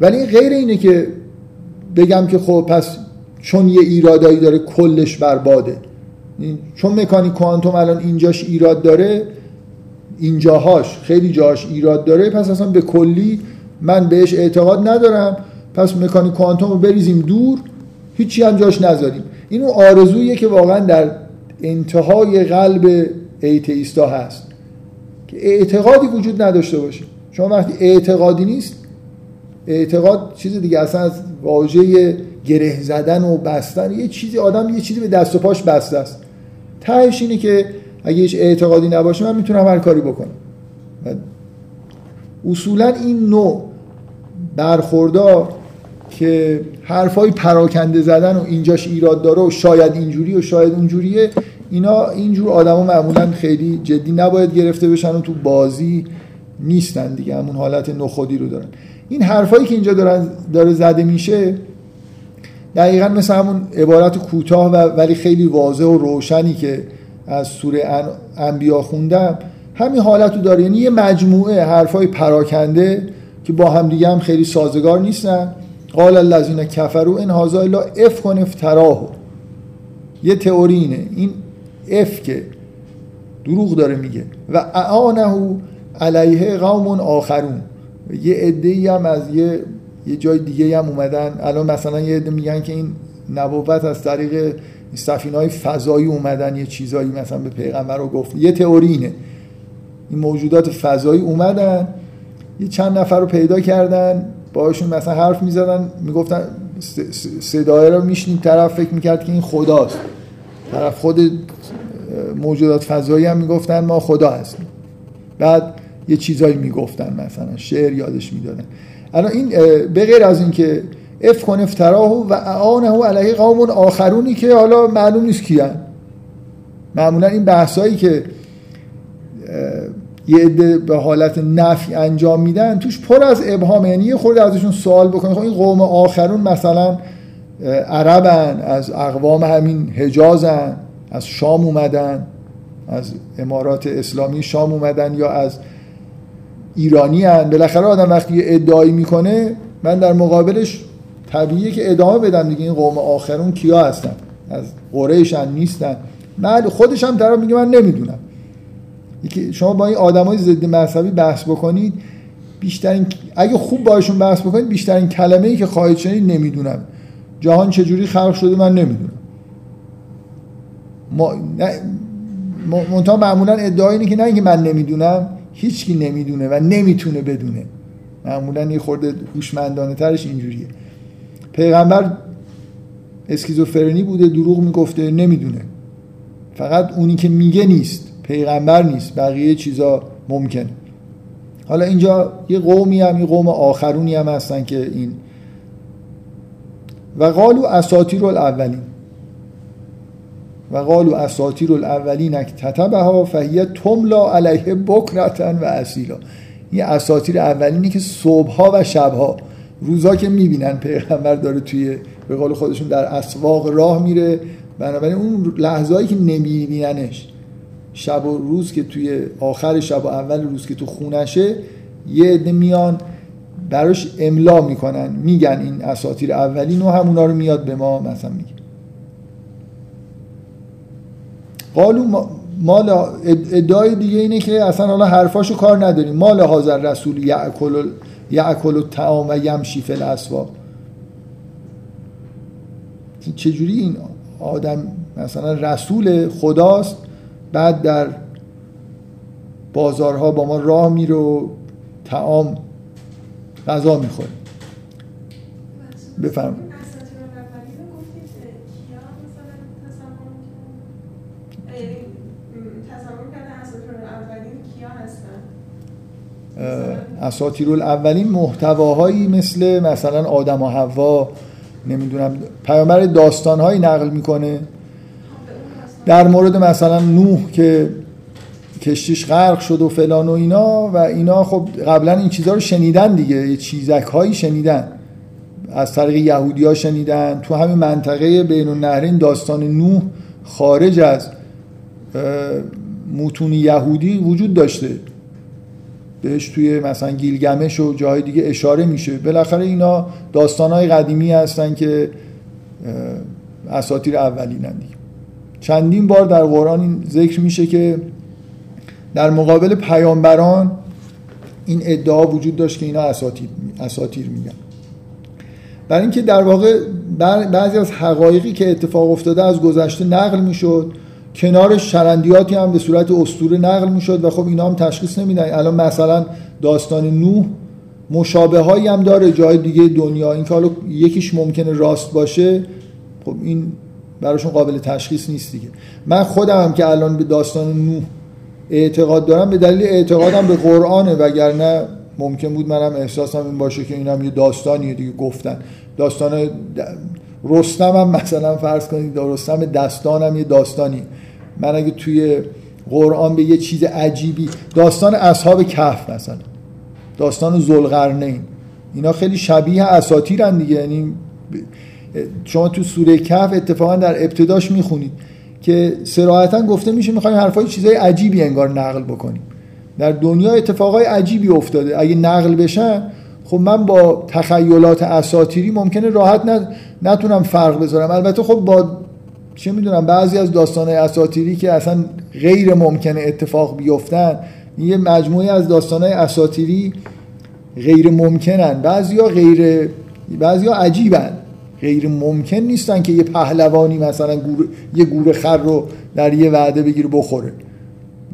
ولی غیر اینه که بگم که خب پس چون یه ایرادایی داره کلش برباده. چون مکانیک کوانتوم الان اینجاش ایراد داره اینجاهاش خیلی جاش ایراد داره پس اصلا به کلی من بهش اعتقاد ندارم. پس مکانیک کوانتوم رو بریزیم دور هیچی هم جاش نذاریم. اینو آرزویه که واقعا در انتهای قلب ایتئیستا هست. که اعتقادی وجود نداشته باشه. شما وقتی اعتقادی نیست اعتقاد چیز دیگه اصلا از واژه گره زدن و بستن یه چیزی آدم یه چیزی به دست و پاش بسته است. تهش اینه که اگه هیچ اعتقادی نباشه من می‌تونم هر کاری بکنم. اصولا این نوع برخوردار که حرفای پراکنده زدن و اینجاش ایراد داره و شاید اینجوری و شاید اونجوریه اینا اینجور آدما معمولا خیلی جدی نباید گرفته بشن و تو بازی نیستن دیگه همون حالت نخودی رو دارن. این حرفایی که اینجا دارن داره زده میشه دقیقا مثل همون عبارت کوتاه و ولی خیلی واضح و روشنی که از سوره انبیا خوندم همین حالت رو داره. یعنی یه مجموعه حرفای پراکنده که با هم دیگه هم خیلی سازگار نیستن. قال الذین کفروا ان هذا الا افتراه یه تئوری اینه. این اف که دروغ داره میگه. و اعانه علیه قوم آخرون. یه عده هم از یه یه جای دیگه هم اومدن. الان مثلا یه عده میگن که این نبوت از طریق سفینه های فضایی اومدن. یه چیزایی مثلا به پیغمبر رو گفت. یه تئوری اینه. این موجودات فضایی اومدن. یه چند نفر رو پیدا کردن. باشون مثلا حرف می‌زدن. می‌گفتن صدای رو میشنیم طرف فکر می‌کرد که این خداست. طرف خود موجودات فضایی هم می‌گفتن ما خدا هستیم. بعد یه چیزایی می‌گفتن مثلا شعر یادش می‌دادن. الان این به غیر از اینکه اف کن افتراه و اعانه علیه قوم آخرونی که حالا معلوم نیست کیان معمولا این بحثایی که یه عده به حالت نفی انجام میدن توش پر از ابهام. یعنی یه خورده ازشون سوال بکنید خب این قوم آخرون مثلا عربن از اقوام همین حجازن. از شام اومدن از امارات اسلامی شام اومدن یا از ایرانی هن. بالاخره آدم وقتی ادعایی می‌کنه من در مقابلش طبیعیه که ادامه بدم دیگه. این قوم آخرون کیا هستن؟ از قریشن نیستن. من خودش هم طرف میگه من نمی‌دونم. شما با این آدمای ضد مذهبی بحث بکنید بیشترین اگه خوب باشون بحث بکنید بیشترین کلمه ای که خواهید شنید نمی‌دونم. جهان چجوری خلق شده من نمی‌دونم. ما منتها معمولا ادعای اینه که نه اینکه من نمی‌دونم هیچکی نمی‌دونه و نمی‌تونه بدونه. معمولا یه خورده هوشمندانه ترش اینجوریه. پیغمبر اسکیزوفرنی بوده دروغ می‌گفته نمی‌دونه. فقط اونی که میگه نیست پیغمبر نیست بقیه چیزا ممکن. حالا اینجا یه قومی هم یه قوم آخرونی هم هستن که این. و قالو اساطیر الاولین. و قالو اساطیر الاولین ها فهیه تملا علیه بکرتن و اسیلا این اساطیر اولینی که صبحها و شبها روزا که می‌بینن پیغمبر داره توی به قول خودشون در اسواق راه میره بنابراین اون لحظه‌ای که نمیبیننش شب و روز که توی آخر شب و اول روز که تو خونشه یه عده میان براش املا می‌کنن میگن این اساطیر اولین و همونا رو میاد به ما مثلا میگه. قالو مال ادعای دیگه اینه که اصلا حالا حرفاشو کار نداریم. مال حاضر رسول یعکل یعکل الطعام و یمشی فی الاسواق. چجوری این آدم مثلا رسول خداست بعد در بازارها با ما راه میره و تعام غذا می‌خوره. بفرم اساطیر الاولین محتواهایی مثل مثلا آدم و حوا نمی‌دونم پیامبر داستانهایی نقل می‌کنه. در مورد مثلا نوح که کشتیش غرق شد و فلان و اینا و اینا خب قبلا این چیزها رو شنیدن دیگه یه چیزک هایی شنیدن. از طریق یهودی ها شنیدن. تو همین منطقه بین النهرین داستان نوح خارج از متون یهودی وجود داشته. بهش توی مثلا گیلگمش و جای دیگه اشاره میشه. بالاخره اینا داستانهای قدیمی هستن که اساطیر اولینن دیگه. چندین بار در قرآن این ذکر میشه که در مقابل پیامبران این ادعا وجود داشت که اینا اساطیر اساطیر میگن. برای اینکه در واقع بعضی از حقایقی که اتفاق افتاده از گذشته نقل می‌شد. کنارش شرندیاتی هم به صورت استوره نقل می‌شد و خب اینا هم تشخیص نمیدن. الان مثلا داستان نوح مشابه هایی هم داره جای دیگه دنیا. این که حالا یکیش ممکنه راست باشه خب این براشون قابل تشخیص نیست دیگه. من خودم هم که الان به داستان نوح اعتقاد دارم به دلیل اعتقادم به قرآنه وگرنه ممکن بود منم احساسم این باشه که اینم یه داستانیه دیگه گفتن. داستان رستم هم مثلا فرض کنید رستم دستانم یه داستانی من اگه توی قرآن به یه چیز عجیبی داستان اصحاب کهف مثلا داستان زلقرنین اینا خیلی شبیه اساطیرن دیگه. یعنی شما تو سوره کهف اتفاقا در ابتداش می‌خونید که سراحتا گفته میشه می‌خوایم حرفای چیزای عجیبی انگار نقل بکنیم. در دنیا اتفاقای عجیبی افتاده. اگه نقل بشن خب من با تخیلات اساتیری ممکنه راحت نتونم فرق بذارم. البته خب با چه می‌دونم بعضی از داستانهای اساتیری که اصلا غیر ممکنه اتفاق بیفتن یه مجموعه از داستانهای اساتیری غیر ممکنن. بعضیا غیر بعضیا عجیبن. غیر ممکن نیستن که یه پهلوانی مثلا گور... یه گور خر رو در یه وعده بگیره بخوره.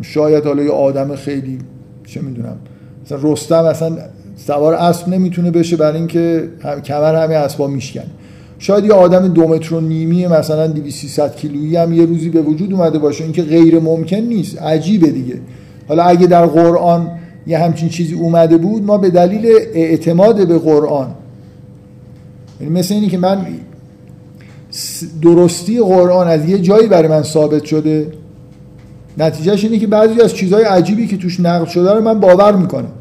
شاید حالا یه آدم خیلی چه می‌دونم مثلا رستم مثلا سوار اسب نمی‌تونه بشه برای اینکه کمر همه اسبا میشکنه شاید یه آدم دو متر و نیمی مثلا 200 300 کیلویی هم یه روزی به وجود اومده باشه اینکه غیر ممکن نیست. عجیبه دیگه. حالا اگه در قرآن یه همچین چیزی اومده بود ما به دلیل اعتماد به قرآن یعنی مثل اینی که من درستی قرآن از یه جایی برای من ثابت شده نتیجهش اینه که بعضی از چیزهای عجیبی که توش نقل شده رو من باور می‌کنم.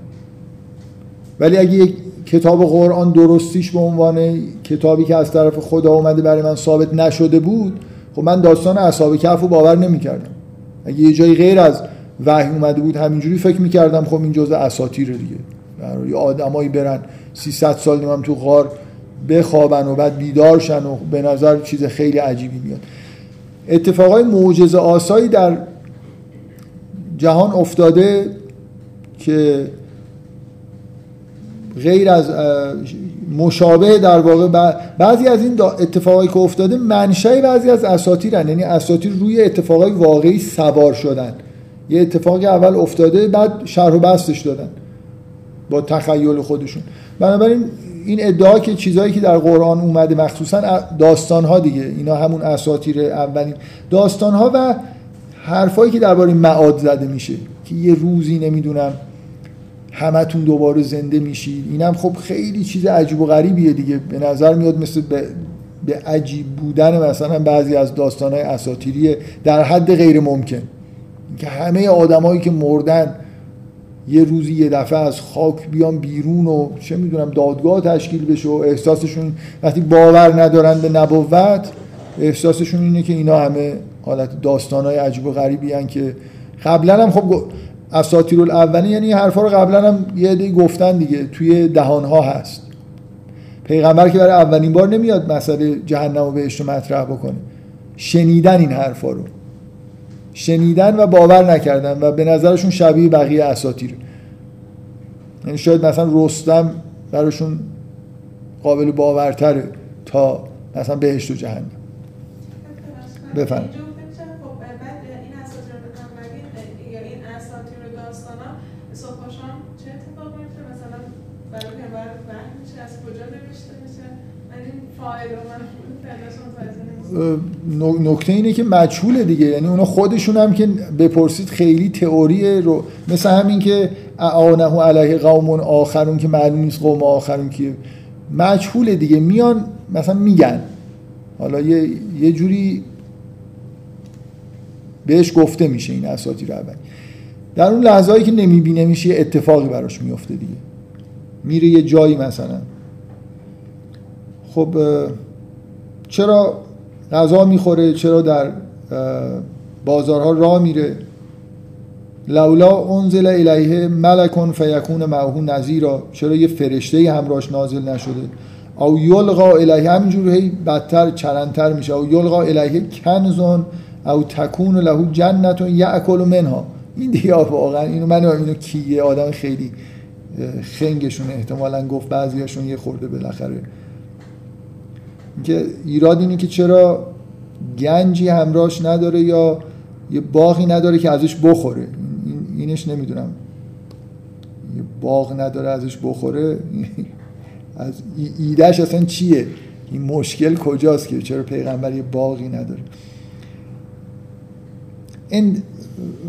ولی اگه کتاب قرآن درستیش به عنوان کتابی که از طرف خدا اومده برای من ثابت نشده بود خب من داستان اصحاب کهف رو باور نمی‌کردم. اگه یه جایی غیر از وحی اومده بود همینجوری فکر می‌کردم خب این جزء اساطیر دیگه. یه آدمایی برن 300 سال نمیم تو غار بخوابن و بعد بیدار شن و به نظر چیز خیلی عجیبی میاد. اتفاقای معجزه آسایی در جهان افتاده که غیر از مشابه در واقع بعضی از این اتفاقایی که افتاده منشأ بعضی از اساطیرن یعنی اساطیر روی اتفاقای واقعی سوار شدن. یه اتفاقی اول افتاده بعد شرح و بستش دادن با تخیل خودشون. بنابراین این ادعا که چیزهایی که در قرآن اومده مخصوصا داستان ها دیگه اینا همون اساطیر اولین داستان ها و حرفایی که درباره معاد زده میشه که یه روزی نمی‌دونم همتون دوباره زنده میشید اینم خب خیلی چیز عجیب و غریبیه دیگه. به نظر میاد مثل به, به عجیب بودن مثلا بعضی از داستانهای اساطیری در حد غیر ممکن. که همه آدمایی که مردن یه روزی یه دفعه از خاک بیان بیرون و چه می‌دونم دادگاه تشکیل بشه و احساسشون وقتی باور ندارن به نبوت احساسشون اینه که اینا همه حالت داستانهای عجیب و غریبی هن که قبلا هم خب اساطیر الاولین یعنی حرفا رو قبلا هم یه عده گفتن دیگه توی دهان ها هست. پیغمبر که برای اولین بار نمیاد مسئله جهنم و بهشت مطرح بکنه. شنیدن این حرفا رو. شنیدن و باور نکردن و به نظرشون شبیه بقیه اساطیر. یعنی شاید مثلا رستم براشون قابل باورتره تا مثلا بهشت و جهنم. بفرمایید. نکته اینه که مجهوله دیگه. یعنی اونا خودشون هم که بپرسید خیلی تئوری رو. مثل همین که اعانه علیه قوم آخرون که معلوم نیست قوم آخرون که مجهوله دیگه. میان مثلا میگن. حالا یه, یه جوری بهش گفته میشه این اساطیر اولی در اون لحظه که نمی‌بینه میشه یه اتفاقی براش میفته دیگه. میره یه جایی مثلا. خب چرا غذا می‌خوره چرا در بازارها راه میره. لولا انزل الیه ملکون فیکون معه نذیرا. چرا یه فرشته همراهش نازل نشده؟ او یلقا الیه همینجور هی بدتر چرندتر میشه. او یلقا الیه کنزون او تکون له جنت یاکل منها. این دیگه واقعا اینو من اینو کیه؟ آدم خیلی خنگشون احتمالا گفت بعضیاشون یه خورده بالاخره که ایراد اینه که چرا گنجی همراهش نداره یا یه باغی نداره که ازش بخوره. اینش نمی‌دونم. یه باغ نداره ازش بخوره. از ایدهش اصلا چیه؟ این مشکل کجاست که چرا پیغمبر یه باغی نداره؟ این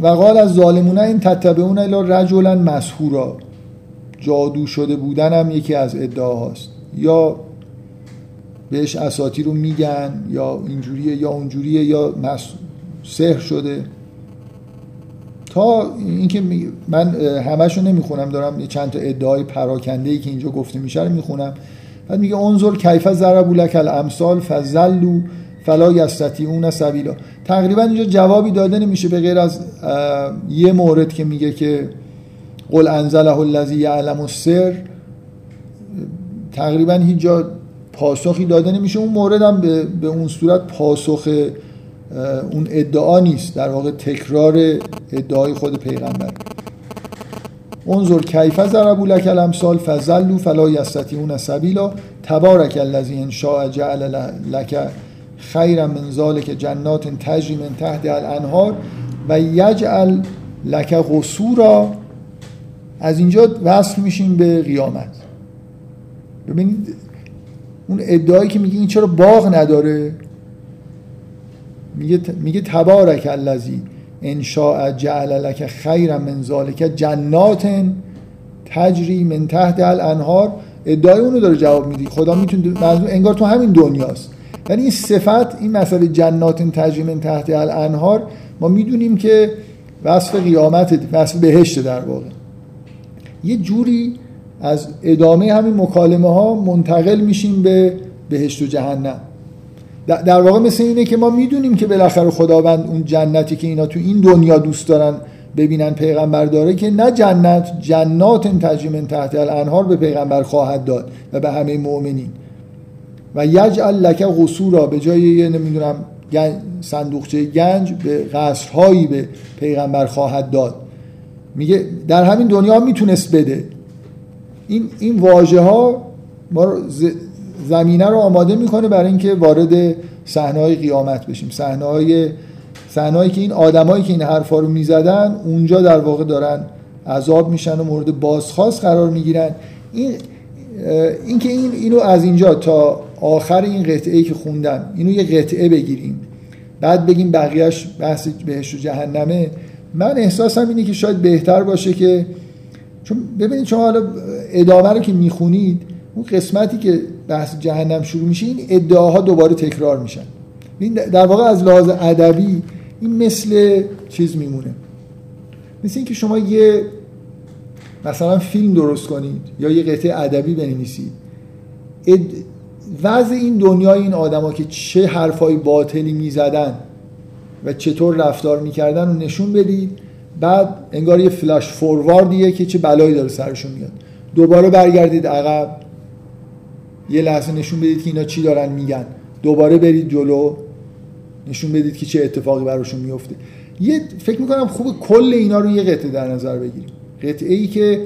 وقال از ظالمونه این تتبعون الا رجلا مسهورا جادو شده بودن هم یکی از ادعاهاست. یا بهش اساتی رو میگن یا اینجوریه یا اونجوریه یا سحر شده. تا اینکه من همشو نمی‌خونم دارم چند تا ادعای پراکنده ای که اینجا گفته میشه رو می‌خونم. بعد میگه انظر کیف ضربوا لك الامثال فزلوا فلا یستطیعون سبیلا. تقریبا اینجا جوابی داده نمیشه به غیر از یه مورد که میگه که قل انزله الذی یعلم السر. تقریبا هیچ جا پاسخی داده نمیشه. اون مورد هم به, به اون صورت پاسخ اون ادعا نیست. در واقع تکرار ادعای خود پیغمبر. انظر کیف ضربوا لك الامثال فزلوا فلا یستطیعون سبیلا تبارک الذی ان شاء جعل لك خیرا من ذلك جنات تجری من تحت الانهار و یجعل لك قصورا از اینجا وصل میشیم به قیامت. ببینید اون ادعایی که میگه این چرا باغ نداره؟ میگه میگه تبارک الذی ان شاء جعل لك خیرا من ذلك جنات تجری من تحت الانهار. ادعای اونو داره جواب میدی خدا می‌تونه انگار تو همین دنیاست. یعنی این صفت این مسئله جنات تجری من تحت الانهار ما می‌دونیم که وصف قیامت وصف بهشت در واقع. یه جوری از ادامه همین مکالمه ها منتقل میشیم به بهشت و جهنم. در واقع مثل اینه که ما می‌دونیم که بالاخره خداوند اون جنتی که اینا تو این دنیا دوست دارن ببینن پیغمبر داره که نه جنت جنات تجری تحت الانهار به پیغمبر خواهد داد و به همه مؤمنین. و یجعل لک قصورا به جای یه نمی‌دونم صندوقچه گنج به قصرهایی به پیغمبر خواهد داد. میگه در همین دنیا می‌تونست بده. این این واژه ها ما رو زمینه رو آماده می‌کنه برای اینکه وارد صحنه های قیامت بشیم. صحنه های که این آدمایی که این حرفا رو می‌زدن اونجا در واقع دارن عذاب میشن و مورد بازخواست قرار می‌گیرن. این اینکه این اینو از اینجا تا آخر این قطعه ای که خوندم اینو یه قطعه بگیریم. بعد بگیم بقیهش بحث بهش و جهنمه. من احساسم اینه که شاید بهتر باشه که چون ببینید شما حالا ادامه رو که می‌خونید اون قسمتی که بحث جهنم شروع میشه این ادعاها دوباره تکرار میشن. این در واقع از لحاظ ادبی این مثل چیز میمونه. مثل اینکه شما یه مثلا فیلم درست کنید یا یه قطعه ادبی بنویسید اد... وضع این دنیای این آدما که چه حرفای باطلی می‌زدن و چطور رفتار می‌کردن رو نشون بدید. بعد انگار یه فلاش فورواردیه که چه بلایی داره سرشون میاد. دوباره برگردید عقب. یه لحظه نشون بدید که اینا چی دارن میگن. دوباره برید جلو. نشون بدید که چه اتفاقی براشون میفته. یه فکر می‌کنم خوب کل اینا رو یه قطعه در نظر بگیریم. قطعه ای که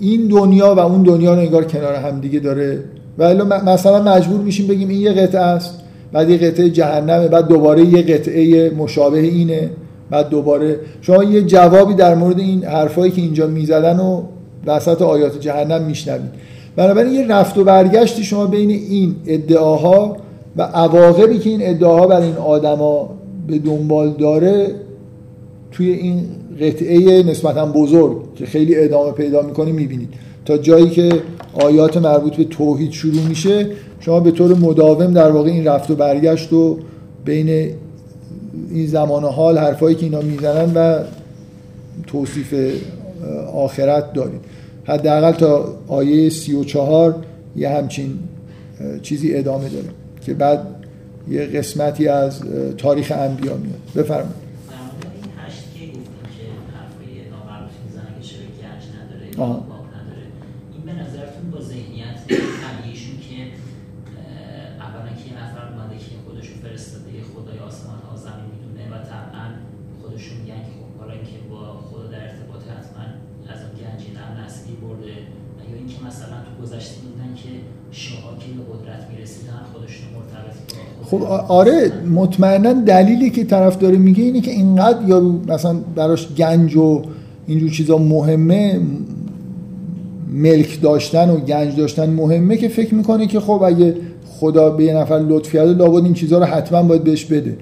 این دنیا و اون دنیا رو انگار کنار هم دیگه داره. و مثلا مجبور میشیم بگیم این یه قطعه است بعد یه قطعه جهنمه بعد دوباره یه قطعه مشابه اینه. بعد دوباره شما یه جوابی در مورد این حرفایی که اینجا می‌زدن و وسط آیات جهنم میشنوید. بنابراین یه رفت و برگشتی شما بین این ادعاها و عواقبی که این ادعاها برای این آدما به دنبال داره توی این قطعه نسبتا بزرگ که خیلی ادامه پیدا می‌کنه می‌بینید. تا جایی که آیات مربوط به توحید شروع میشه شما به طور مداوم در واقع این رفت و برگشت و بین این زمان و حال حرفایی که اینا می‌زنن و توصیف آخرت دارید حداقل تا آیه سی و چهار یه همچین چیزی ادامه داره که بعد یه قسمتی از تاریخ انبیا میاد. بفرمایید. آه. این به نظرتون با ذهنیت طبیعیشون که اولا که یه نفر اومده که خودشو فرستاده یه خدای آسمان ها زمین می‌دونه و طبعا خودشون میگن که خب حالا که با خدا در ارتباط حتما از اون گنجی نم نسلی برده یا اینکه مثلا تو گذشته میدن که شاها که به قدرت می‌رسیدن خب آره مطمئنا دلیلی که طرف داره میگه اینه که اینقدر یارو مثلا براش گنج و اینجور چیزا مهمه ملک داشتن و گنج داشتن مهمه که فکر می‌کنه که خب اگه خدا به یه نفر لطف کرده لابد این چیزها رو حتما باید بهش بده.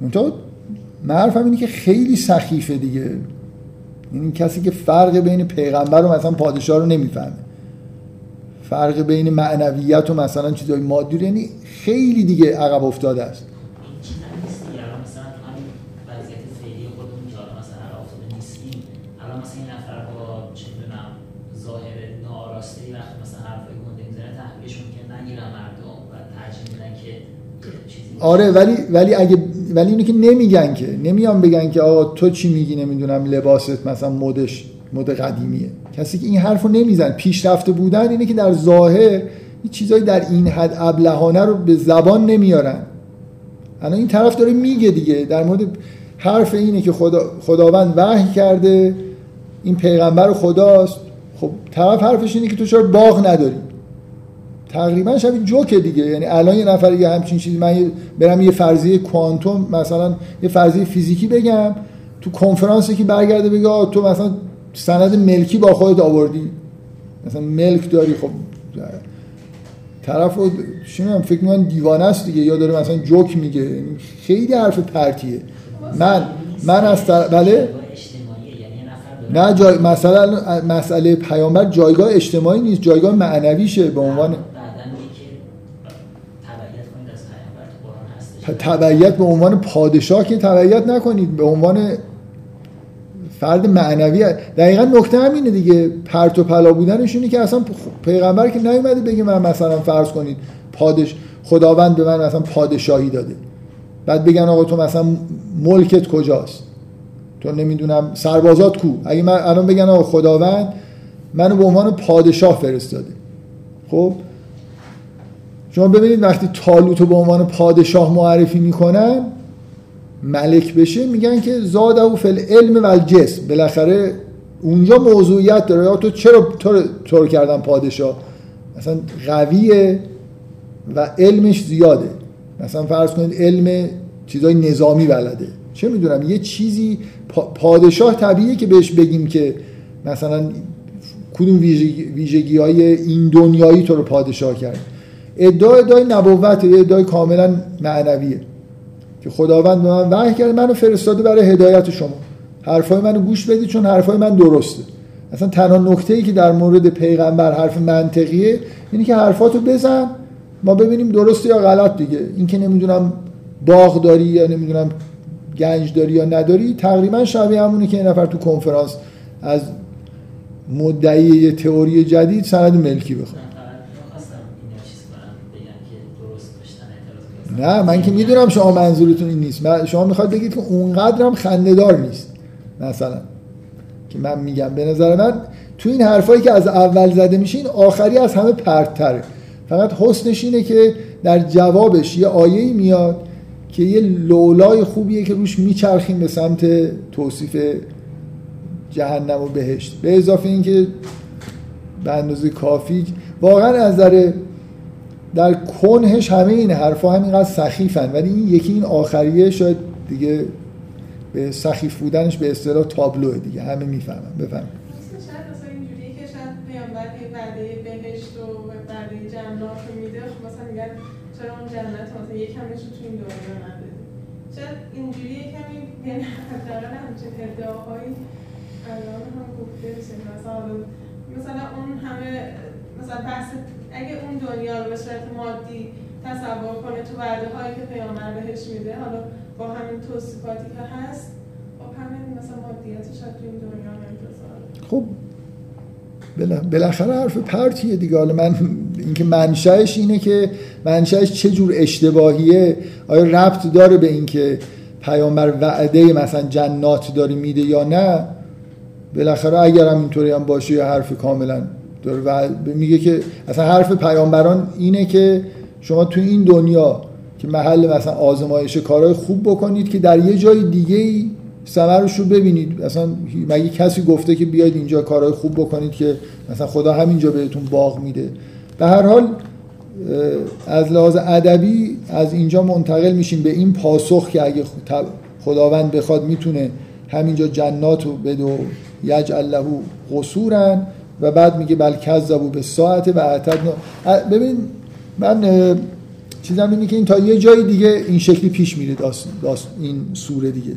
منتها من اینه که خیلی سخیفه دیگه. یعنی کسی که فرق بین پیغمبر و مثلا پادشاه رو نمی‌فهمه. فرق بین معنویت و مثلا چیزای مادی یعنی خیلی دیگه عقب افتاده است. آره ولی ولی اگه ولی اینو که نمیگن که نمیان بگن که آقا تو چی میگی نمی‌دونم لباست مثلا مدش مد قدیمیه. کسی که این حرفو نمیزن پیشرفته بودن اینه که در ظاهر این چیزایی در این حد ابلهانه رو به زبان نمیارن. الان این طرف داره میگه دیگه در مورد حرف اینه که خدا خداوند وحی کرده این پیغمبر خداست. خب طرف حرفش اینه که تو چرا باغ نداری؟ تقریبا شبیه جوک دیگه. یعنی الان یه نفر یه همچین چیزی من برم یه فرضیه کوانتوم مثلا یه فرضیه فیزیکی بگم تو کنفرانسی که برگرده بگه تو مثلا سند ملکی با خودت آوردی؟ مثلا ملک داری خب طرف رو فکر می‌کنم دیوانه است دیگه یا داره مثلا جوک میگه. خیلی حرف پرتیه. من من از بله؟ نه جای مثلا مسئله پیامبر جایگاه اجتماعی نیست جایگاه معنویشه به عنوان تبعیت به عنوان پادشاه که تبعیت نکنید به عنوان فرد معنوی دقیقا نکته همینه دیگه. پرت و پلا بودنش اینه که اصلا پیغمبر که نیومده بگه من مثلا فرض کنید پادش خداوند به من مثلا پادشاهی داده. بعد بگن آقا تو مثلا ملکت کجاست؟ تو نمی‌دونم سربازات کو؟ اگه من الان بگن آقا خداوند منو به عنوان پادشاه فرستاده. خب؟ شما ببینید وقتی تالوت رو به عنوان پادشاه معرفی می‌کنن ملک بشه میگن که زاده و فل علم و الجسم. بالاخره اونجا موضوعیت داره. تو چرا طور کردن پادشاه؟ مثلا قویه و علمش زیاده. مثلا فرض کنید علم چیزای نظامی بلده. چه می‌دونم؟ یه چیزی پادشاه طبیعیه که بهش بگیم که مثلا کدوم ویژگی های این دنیایی تو رو پادشاه کرد. ادعای ادعای نبوت ادعای کاملا معنویه. که خداوند به من وحی کرده منو فرستاده برای هدایت شما. حرفای منو گوش بدید چون حرفای من درسته. اصلا تنها نکته ای که در مورد پیغمبر حرف منطقیه اینه که حرفاتو بزن ما ببینیم درسته یا غلط دیگه. این که نمی‌دونم باغ داری یا نمی‌دونم گنج داری یا نداری تقریبا شبیه همونه که این نفر تو کنفرانس از مدعی تئوری جدید سند ملکی بخواد نه من که می‌دونم شما منظورتون این نیست. شما می‌خواد بگید که اونقدر هم خندهدار نیست مثلا. که من میگم. به نظر من تو این حرفایی که از اول زده میشه این آخری از همه پرتره فقط حسنش اینه که در جوابش یه آیه میاد که یه لولای خوبیه که روش میچرخیم به سمت توصیف جهنم و بهشت. به اضافه اینکه به اندازه کافی واقعا از نظر در کنهش همه این حرفا همینقدر سخیفن ولی این یکی این آخریه شاید دیگه به سخیف بودنش به اصطلاح تابلوه دیگه همه می‌فهمن. میده خب چرا اون جنت مثلا یک رو تو این دنیا ندادی شاید اینجوری کمی یعنی حداقل همچین ادعاهایی الان هم گفته بشه مثلا مثلا اون همه مثلا بحث اگه اون دنیا رو به صورت مادی تصور کنه تو وعده هایی که پیامبر بهش میده حالا با همین توصیفاتی که هست خب همین مثلا مادیاتش تو این دنیا انتظار خب بالاخره حرف پرتیه دیگه. حالا من اینکه منشأش اینه که منشأش چه جور اشتباهیه. آیا ربط داره به اینکه پیامبر وعده مثلا جنات داره میده یا نه؟ بالاخره اگر هم اینطوری هم باشه یه حرف کاملا داره و میگه که اصلا حرف پیامبران اینه که شما تو این دنیا که محل مثلا آزمایش کارهای خوب بکنید که در یه جای دیگه ای ثمرش رو ببینید. اصلا مگه کسی گفته که بیاید اینجا کارهای خوب بکنید که مثلا خدا همینجا بهتون باغ میده؟ به هر حال از لحاظ ادبی از اینجا منتقل میشیم به این پاسخ که اگه خداوند بخواد می‌تونه همینجا جنات رو بده و یجعل له قصورن و بعد میگه بل کذبوا به ساعت و اعتدنا. ببین من چیزم اینه که این تا یه جای دیگه این شکلی پیش میره داست, داست این سوره دیگه.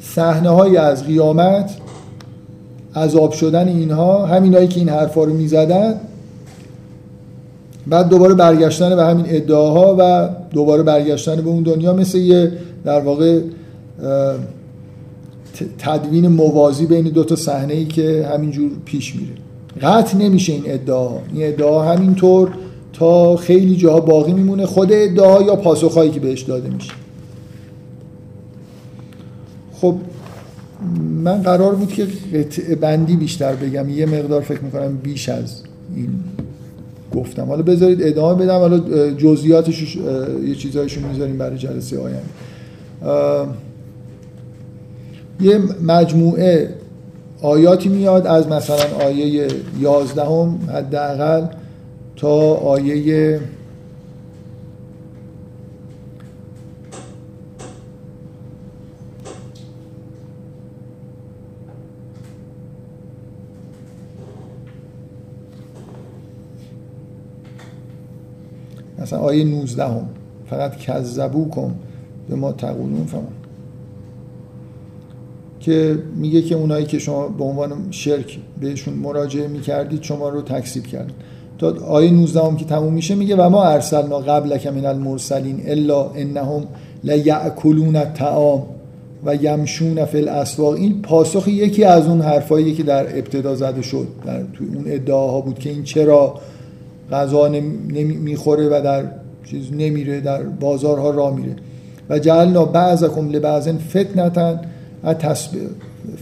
صحنه های از قیامت عذاب شدن اینها همینایی که این حرفا رو می‌زدن بعد دوباره برگشتن به همین ادعاها و دوباره برگشتن به اون دنیا مثل یه در واقع تدوین موازی بین دو تا صحنه ای که همینجور پیش میره. قطع نمیشه این ادعا. این ادعا همینطور تا خیلی جاها باقی میمونه. خود ادعا یا پاسخهایی که بهش داده میشه. خب من قرار بود که قطع بندی بیشتر بگم. یه مقدار فکر می‌کنم بیش از این گفتم. حالا بذارید ادامه بدم. حالا جزئیاتش یه چیزایشو می‌ذاریم برای جلسه آینده. یه مجموعه آیاتی میاد از مثلا آیه 11 هم حداقل تا آیه مثلا آیه 19 هم فقط کذبو کن به ما تقولون فهم که میگه که اونایی که شما به عنوان شرک بهشون مراجعه می‌کردید شما رو تکسیب کردن. تا آیه 19 هم که تموم میشه میگه و ما ارسلنا قبل من المرسلین الا انهم لیاکلون الطعام و یمشون فی الاسواق. این پاسخ یکی از اون حرفایی که در ابتدا زده شد در توی اون ادعاها بود که این چرا غذا نمی‌خوره و در چیز نمیره در بازارها را میره. و جعلنا بعضکم لبعضن فتنتن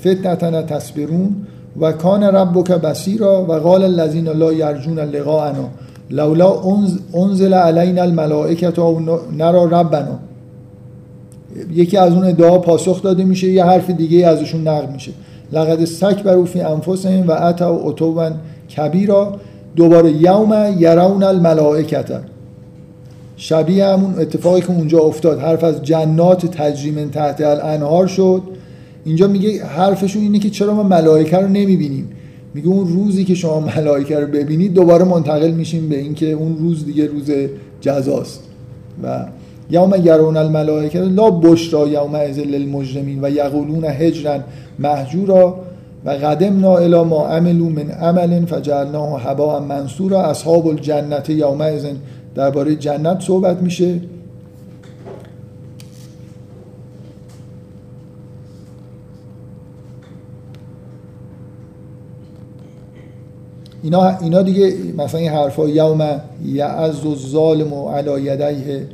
فتنتن تصبرون و کان ربک بصیرا و قال الذین لا یرجون لقاءنا. لولا انزل علینا الملائکه او نرا ربنا. یکی از اون ادعا پاسخ داده میشه یه حرف دیگه ازشون نقل میشه. لقد استکبروا فی انفسهم و اتوا عتوا کبیرا. دوباره یوم یرون الملائکه شبیه همون اتفاقی که اونجا افتاد. حرف از جنات تجری تحت الانهار شد. اینجا میگه حرفشون اینه که چرا ما ملائکه رو نمی‌بینیم. میگه اون روزی که شما ملائکه رو ببینید دوباره منتقل میشیم به اینکه اون روز دیگه روز جزاست. و یوم یرون الملائکه لا بشرا یوم ازل للمجرمین و یقولون هجرا محجورا و قدمنا الی ما عملو من عمل فجعلناه هباء منصورا اصحاب الجنت یوم ازن درباره جنت صحبت میشه. اینا اینا دیگه مثلا این حرفا یوم یعز الظالم علی یدیه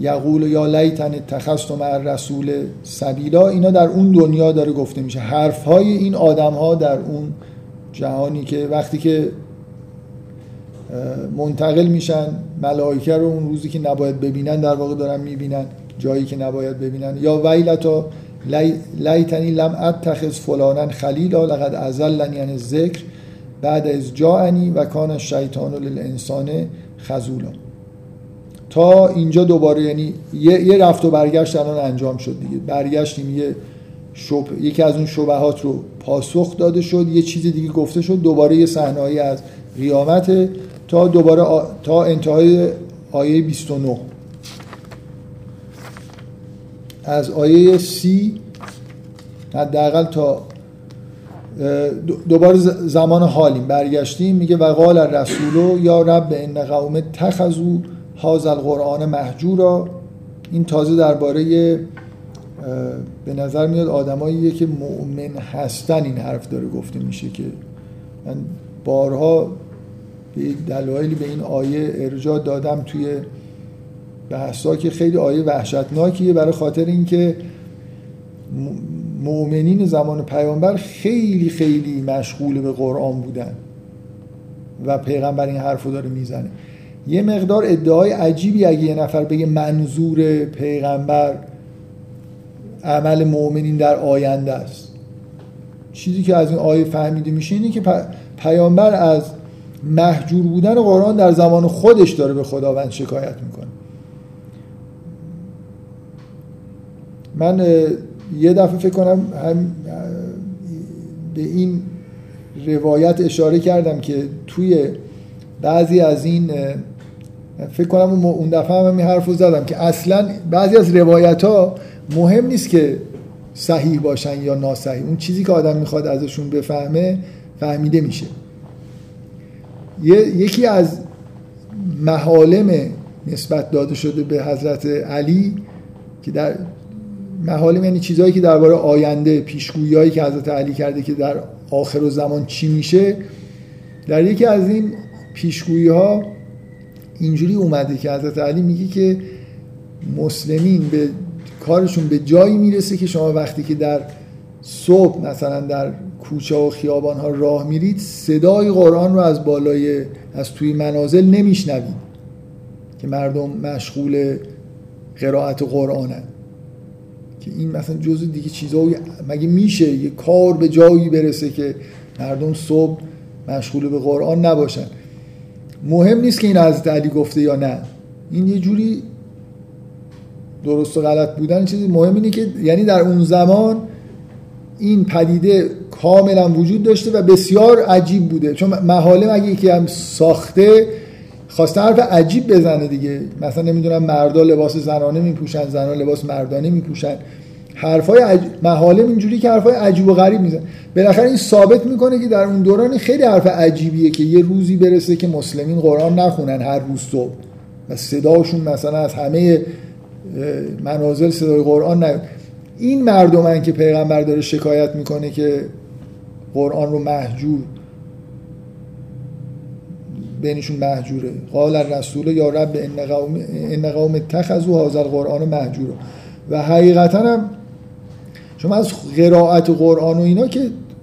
یقول یا لیتن اتخذت مع رسول سبیلا. اینا در اون دنیا داره گفته میشه. حرف های این آدم ها در اون جهانی که وقتی که منتقل میشن ملائکه رو اون روزی که نباید ببینن در واقع دارن می‌بینن جایی که نباید ببینن. یا ویلتا لیتنی لم اتخذ فلانا خلیلا لقد ازلنی عن ذکر بعد از جاعنی و کان شیطان للانسان خزولا تا اینجا دوباره یعنی یه, رفت و برگشت الان انجام شد دیگه. برگشتیم یه شب... یکی از اون شبهات رو پاسخ داده شد یه چیز دیگه گفته شد دوباره یه صحنه‌ای از قیامت تا دوباره آ... تا انتهای آیه 29 از آیه سی حداقل تا دوباره زمان حالیم. برگشتیم میگه و قال الرسول یا رب ان قوم تخذو هذا القرآن محجورا این تازه درباره به نظر میاد آدماییه که مؤمن هستن این حرف داره گفته میشه که. من بارها به دلایلی به این آیه ارجاع دادم توی بحثا که خیلی آیه وحشتناکیه برای خاطر اینکه مؤمنین زمان پیامبر خیلی خیلی مشغول به قرآن بودن و پیغمبر این حرف رو داره می‌زنه. یه مقدار ادعای عجیبی اگه یه نفر بگه منظور پیغمبر عمل مؤمنین در آینده است. چیزی که از این آیه فهمیده میشه اینه که پیامبر از محجور بودن قرآن در زمان خودش داره به خداوند شکایت می‌کنه. من یه دفعه فکر کنم هم به این روایت اشاره کردم که توی بعضی از این فکر کنم اون دفعه هم این حرف رو زدم که اصلا بعضی از روایت ها مهم نیست که صحیح باشن یا ناصحیح اون چیزی که آدم می‌خواد ازشون بفهمه فهمیده میشه. یکی از محالم نسبت داده شده به حضرت علی که در محالم یعنی چیزهایی که درباره آینده پیشگویی که حضرت علی کرده که در آخر و زمان چی میشه در یکی از این پیشگویی ها اینجوری اومده که حضرت علی میگه که مسلمین به کارشون به جایی می‌رسه که شما وقتی که در صبح مثلا در کوچه و خیابان ها راه میرید صدای قرآن رو از بالای از توی منازل نمیشنوید که مردم مشغول قرائت قرآنن. که این مثلا جزء دیگه چیزایی مگه میشه یه کار به جایی برسه که مردم صبح مشغول به قرآن نباشن؟ مهم نیست که این از علی گفته یا نه. این یه جوری درست و غلط بودن چیزی. مهم اینه که یعنی در اون زمان این پدیده کاملا وجود داشته و بسیار عجیب بوده. چون محاله اگه یکی هم ساخته خواسته حرف عجیب بزنه دیگه. مثلا نمی‌دونم مردا لباس زنانه میپوشن زنان لباس مردانه میپوشن. حرفای عج... محالم اینجوری که حرفای عجیب و غریب میزن بالاخره این ثابت می‌کنه که در اون دوران خیلی حرف عجیبیه که یه روزی برسه که مسلمین قرآن نخونن هر روز صبح. و صداشون مثلا از همه منازل صدای قرآن نیاد. این مردمن که پیغمبر داره شکایت می‌کنه که قرآن رو محجور بینشون محجوره. قال الرسول یا رب ان قوم ان قوم اتخذوا هذا القرآن محجورا. و حقیقتا هم شما از قرائت قرآن و اینا که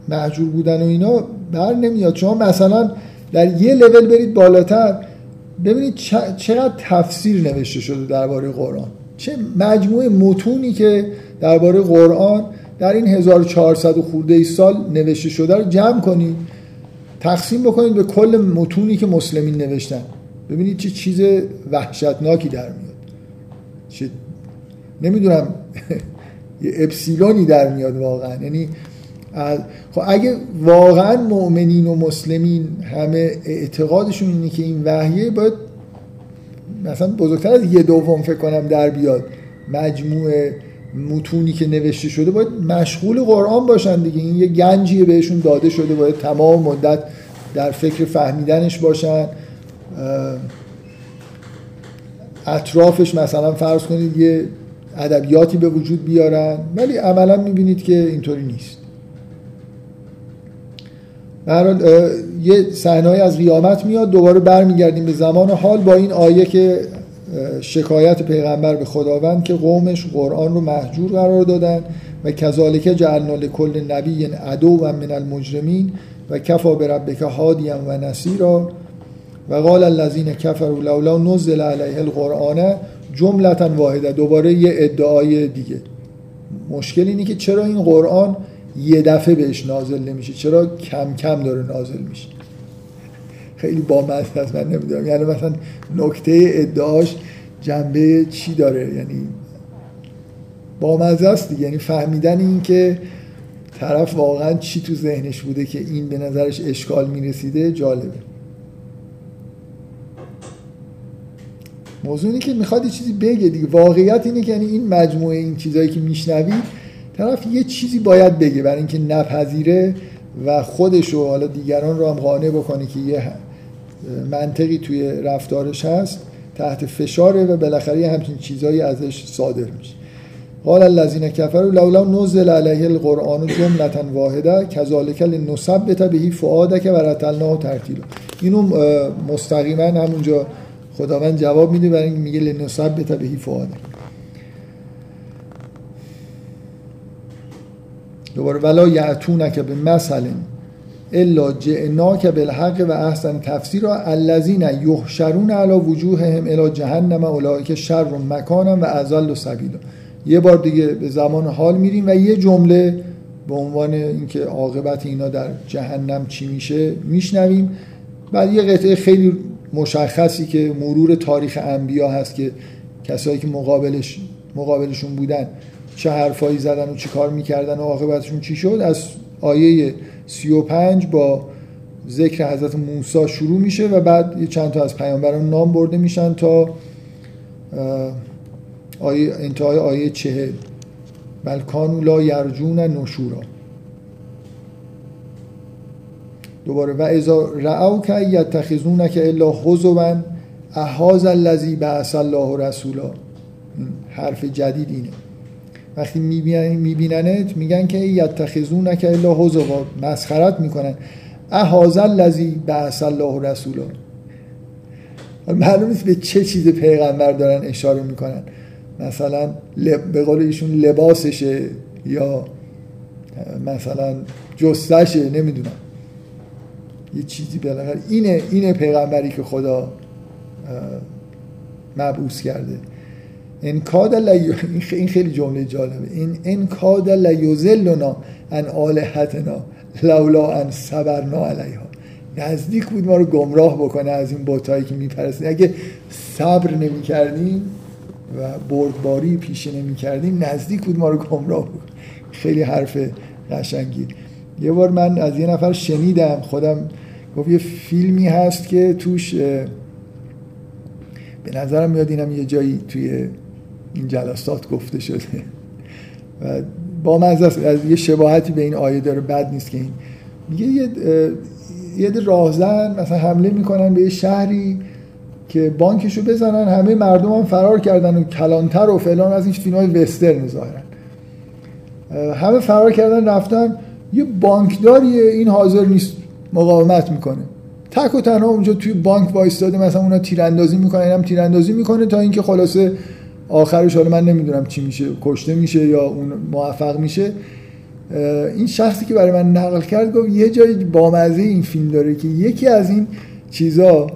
محجور بودن و اینا بر نمیاد. شما مثلا در یه لول برید بالاتر ببینید چقدر تفسیر نوشته شده درباره قرآن. چه مجموعه متونی که درباره قرآن در این 1400 خورده ای سال نوشته شده رو جمع کنید. تقسیم بکنید به کل متونی که مسلمین نوشتن. ببینید چه چیز وحشتناکی در میاد. چه نمی‌دونم. یه اپسیلونی در میاد واقعا. یعنی خب اگه واقعا مؤمنین و مسلمین همه اعتقادشون اینه که این وحیه باید مثلا بزرگتر از یه دوم فکر کنم در بیاد. مجموعه متونی که نوشته شده باید مشغول قرآن باشن دیگه. این یه گنجیه بهشون داده شده باید تمام مدت در فکر فهمیدنش باشن. اطرافش مثلا فرض کنید یه ادبیاتی به وجود بیارن ولی عملا می‌بینید که اینطوری نیست. برحال یه صحنه از قیامت میاد دوباره برمیگردیم به زمان حال با این آیه که شکایت پیغمبر به خداوند که قومش قرآن رو محجور قرار دادن و کذالک جعلنا لکل نبی عدو و من المجرمین و کفا بربک هادیا و نصیرا. و قال الذین کفروا لولا نزل علیه القرآن جملتا واحده. دوباره یه ادعای دیگه. مشکل اینه که چرا این قرآن یه دفعه بهش نازل نمیشه؟ چرا کم کم داره نازل میشه؟ خیلی با است من نمی‌دونم. یعنی مثلا نکته ادعاش جنبه چی داره؟ یعنی با مزه است دیگه. یعنی فهمیدن این که طرف واقعا چی تو ذهنش بوده که این به نظرش اشکال می‌رسیده جالبه. موضوع اینه که می‌خواد یه چیزی بگه دیگه. واقعیت اینه که یعنی این مجموعه این چیزهایی که میشنوی طرف یه چیزی باید بگه برای اینکه نپذیره و خودش و حالا دیگران رو هم قانع بکنه که یه منطقی توی رفتارش هست تحت فشاره و بالاخره همچین چیزهایی ازش صادر میشه. قال الذين كفروا لولا نزل عليه القرآن جملة واحده كذلك لنثبت به فؤادك ورتلناه ترتیلا. اینو مستقیما همونجا خداوند جواب میده برای میگه لنثبت به فؤادک. دوباره ولا یعتونک به مثل الا جئناک بالحق و احسن تفسیرا الذین یحشرون علی وجوههم الی جهنم اولئک شر مکانا و اضل سبیلا یه بار دیگه به زمان حال میریم و یه جمله به عنوان اینکه عاقبت اینا در جهنم چی میشه میشنویم. بعد یه قطعه خیلی مشخصی که مرور تاریخ انبیا هست که کسایی که مقابلش مقابلشون بودن چه حرفایی زدن و چی کار می‌کردن و عاقبتشون چی شد از آیه 35 با ذکر حضرت موسی شروع میشه و بعد یه چند تا از پیامبران نام برده میشن تا آیه انتهای آیه چهل. بل کانو لا یرجون نشورا. دوباره و ازا رعو که یتخذون که الا حضوا احاز الذی بعث الله رسولا. حرف جدید اینه. وقتی میبیننت میگن که یتخذون که الا حضوا مسخرت می‌کنن. احاز الذی بعث الله رسولا. معلوم نیست به چه چیز پیغمبر دارن اشاره می‌کنن. مثلا به قول ایشون لباسشه یا مثلا جستشه نمی‌دونم. یه چیزی بالاخره. اینه اینه پیغمبری که خدا مبعوث کرده. ان کاد این خیلی جمله جالبه. این ان کاد لیذلنا ان الهتنا لولا ان صبرنا علیها. نزدیک بود ما رو گمراه بکنه از این بتایی که میپرستیم اگه صبر نمی کردیم و بردباری پیشه نمی کردیم نزدیک بود ما رو گمراه بود خیلی حرف قشنگی. یه بار من از یه نفر شنیدم خودم گفت یه فیلمی هست که توش به نظرم میاد اینم یه جایی توی این جلسات گفته شده. و با من از یه شباهتی به این آیه داره بد نیست که این میگه یه یه راهزن مثلا حمله می‌کنن به یه شهری که بانکشو بزنن همه مردم هم فرار کردن و کلانتر و فلان از این فیلم های وسترن ظاهرن همه فرار کردن رفتن. یه بانکداری این حاضر نیست مقاومت می‌کنه. تک و تنها اونجا توی بانک وایستاده مثلا اونا تیراندازی می‌کنن اینم تیراندازی می‌کنه تا اینکه خلاصه آخرش حالا من نمی‌دونم چی میشه کشته میشه یا اون موفق میشه. این شخصی که برای من نقل کرد گفت یه جای بامزه این فیلم داره که یکی از این چیزا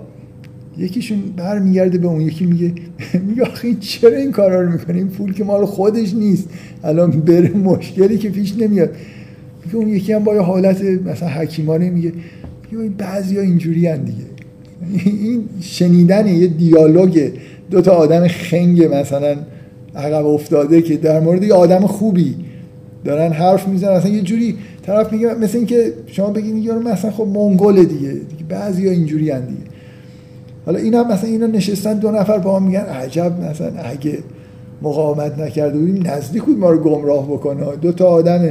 یکیشون برمیگرده به اون یکی میگه میگه آخه چرا این کارا رو می‌کنه این پول که مال خودش نیست. الان بره مشکلی که پیش نمیاد. میگه اون یکی هم با حالت مثلا حکیمانه میگه میگه بعضیا اینجوری دیگه. این شنیدن یه دیالوگ دو تا آدم خنگ مثلا عقب افتاده که در مورد یه آدم خوبی دارن حرف می‌زنن. اصلا یه جوری طرف میگه مثل اینکه شما بگین یارو مثلا خب منگل دیگه, دیگه بعضیا اینجوری هم دیگه. حالا اینا مثلا اینا نشستن دو نفر با هم میگن عجب مثلا اگه مقاومت نکرده بودیم نزدیک بود ما رو گمراه بکنه. دو تا آدم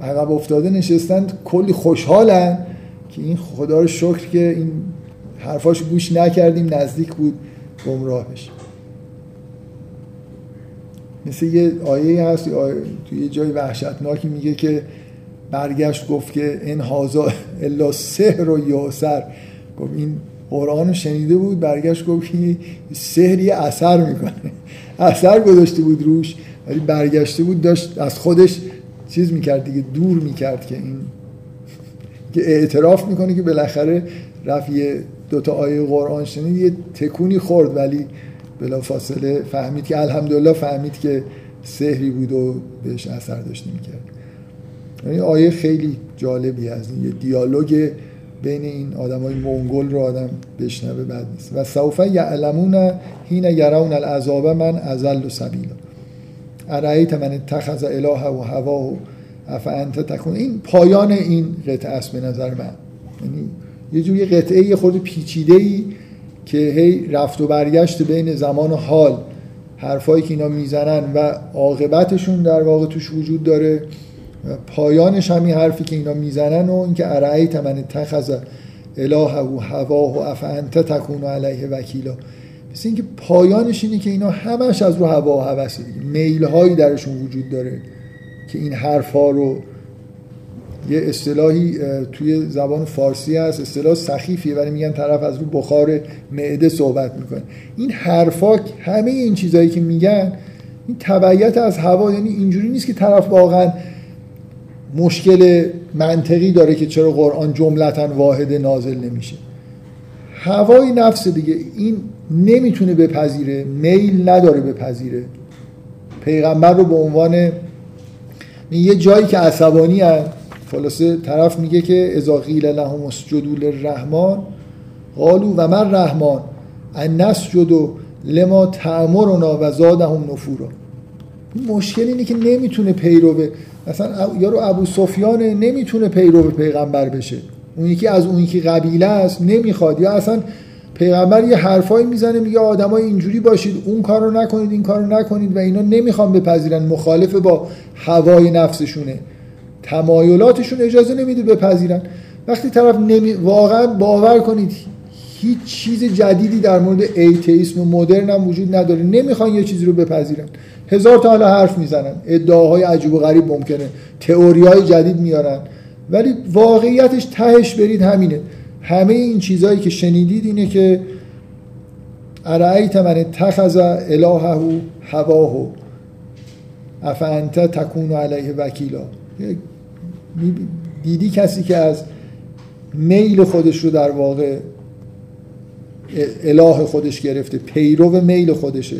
عقب افتاده نشستن کلی خوشحالن که این خدا رو شکر که این حرفاش گوش نکردیم نزدیک بود. گمراه بشه. مثل یه آیه هست توی یه جای وحشتناکی میگه که برگشت گفت که این هازا الا سحر و یاسر. گفت این قرآن شنیده بود برگشت گفت که سحری اثر می‌کنه. اثر گذاشته بود روش ولی برگشته بود داشت از خودش چیز می‌کرد دیگه دور می‌کرد که این که اعتراف می‌کنه که بالاخره رفت یه دوتا آیه قرآن شنید یه تکونی خورد ولی بلا فاصله فهمید که الحمدلله فهمید که سحری بود و بهش اثر داشته می‌کرد یعنی آیه خیلی جالبی از این یه دیالوگ بین این آدم های مونگل رو آدم بشنوه بد نیست. و سوف یعلمون هین یرون العذاب من ازل و سبیلا. ارایت من اتخذ اله و هوا و افانت تکون؟ این پایان این قطعه است به نظر من. یعنی یه جوری قطعه یه خورده پیچیده ای که هی رفت و برگشت بین زمان و حال. حرفایی که اینا می‌زنن و عاقبتشون در واقع توش وجود داره. پایانش همین حرفی که اینا می‌زنن و اینکه ارعیت من اتخذ اله و هوا و افانت تکون علیه وکیلا. مثل اینکه پایانش اینه که اینا همش از رو هوا و هوسه میل هایی درشون وجود داره که این حرف ها رو یه اصطلاحی توی زبان فارسی هست اصطلاح سخیفیه ولی میگن طرف از رو بخار معده صحبت می‌کنه. این حرفا همه این چیزهایی که میگن این تبعیت از هوا یعنی اینجوری نیست که طرف واقعا مشکل منطقی داره که چرا قرآن جملتا واحد نازل نمیشه. هوای نفس دیگه این نمی‌تونه بپذیره میل نداره بپذیره. پیغمبر رو به عنوان یه جایی که عصبانی هست خلاصه طرف میگه که اذا قیل لهم اسجدوا للرحمن قالوا و من رحمان ان نسجد لما تأمرنا و زادهم نفورا. مشکل اینه که نمی‌تونه پیرو مثلا یارو ابو سفیان نمی‌تونه پیرو پیغمبر بشه. اون یکی از اون یکی قبیله است نمی‌خواد. یا اصلا پیغمبر یه حرفایی می‌زنه میگه آدمای اینجوری باشید اون کارو نکنید این کارو نکنید و اینا نمی‌خوان بپذیرن. مخالف با هوای نفسشونه. تمایلاتشون اجازه نمیده بپذیرن. وقتی طرف نمی... واقعا باور کنید هیچ چیز جدیدی در مورد ایتیسم و مدرن هم وجود نداره. نمی‌خوان یه چیزی رو بپذیرن. هزار تا حالا حرف می‌زنن. ادعاهای عجیب و غریب ممکنه. تئوری های جدید میارن. ولی واقعیتش تهش برید همینه. همه این چیزهایی که شنیدید اینه که ارائیت من اتخذ الهه هواه. افانت تکون علیه وکیلا. دیدی کسی که از میل خودش رو در واقع اله خودش گرفته پیرو میل خودشه.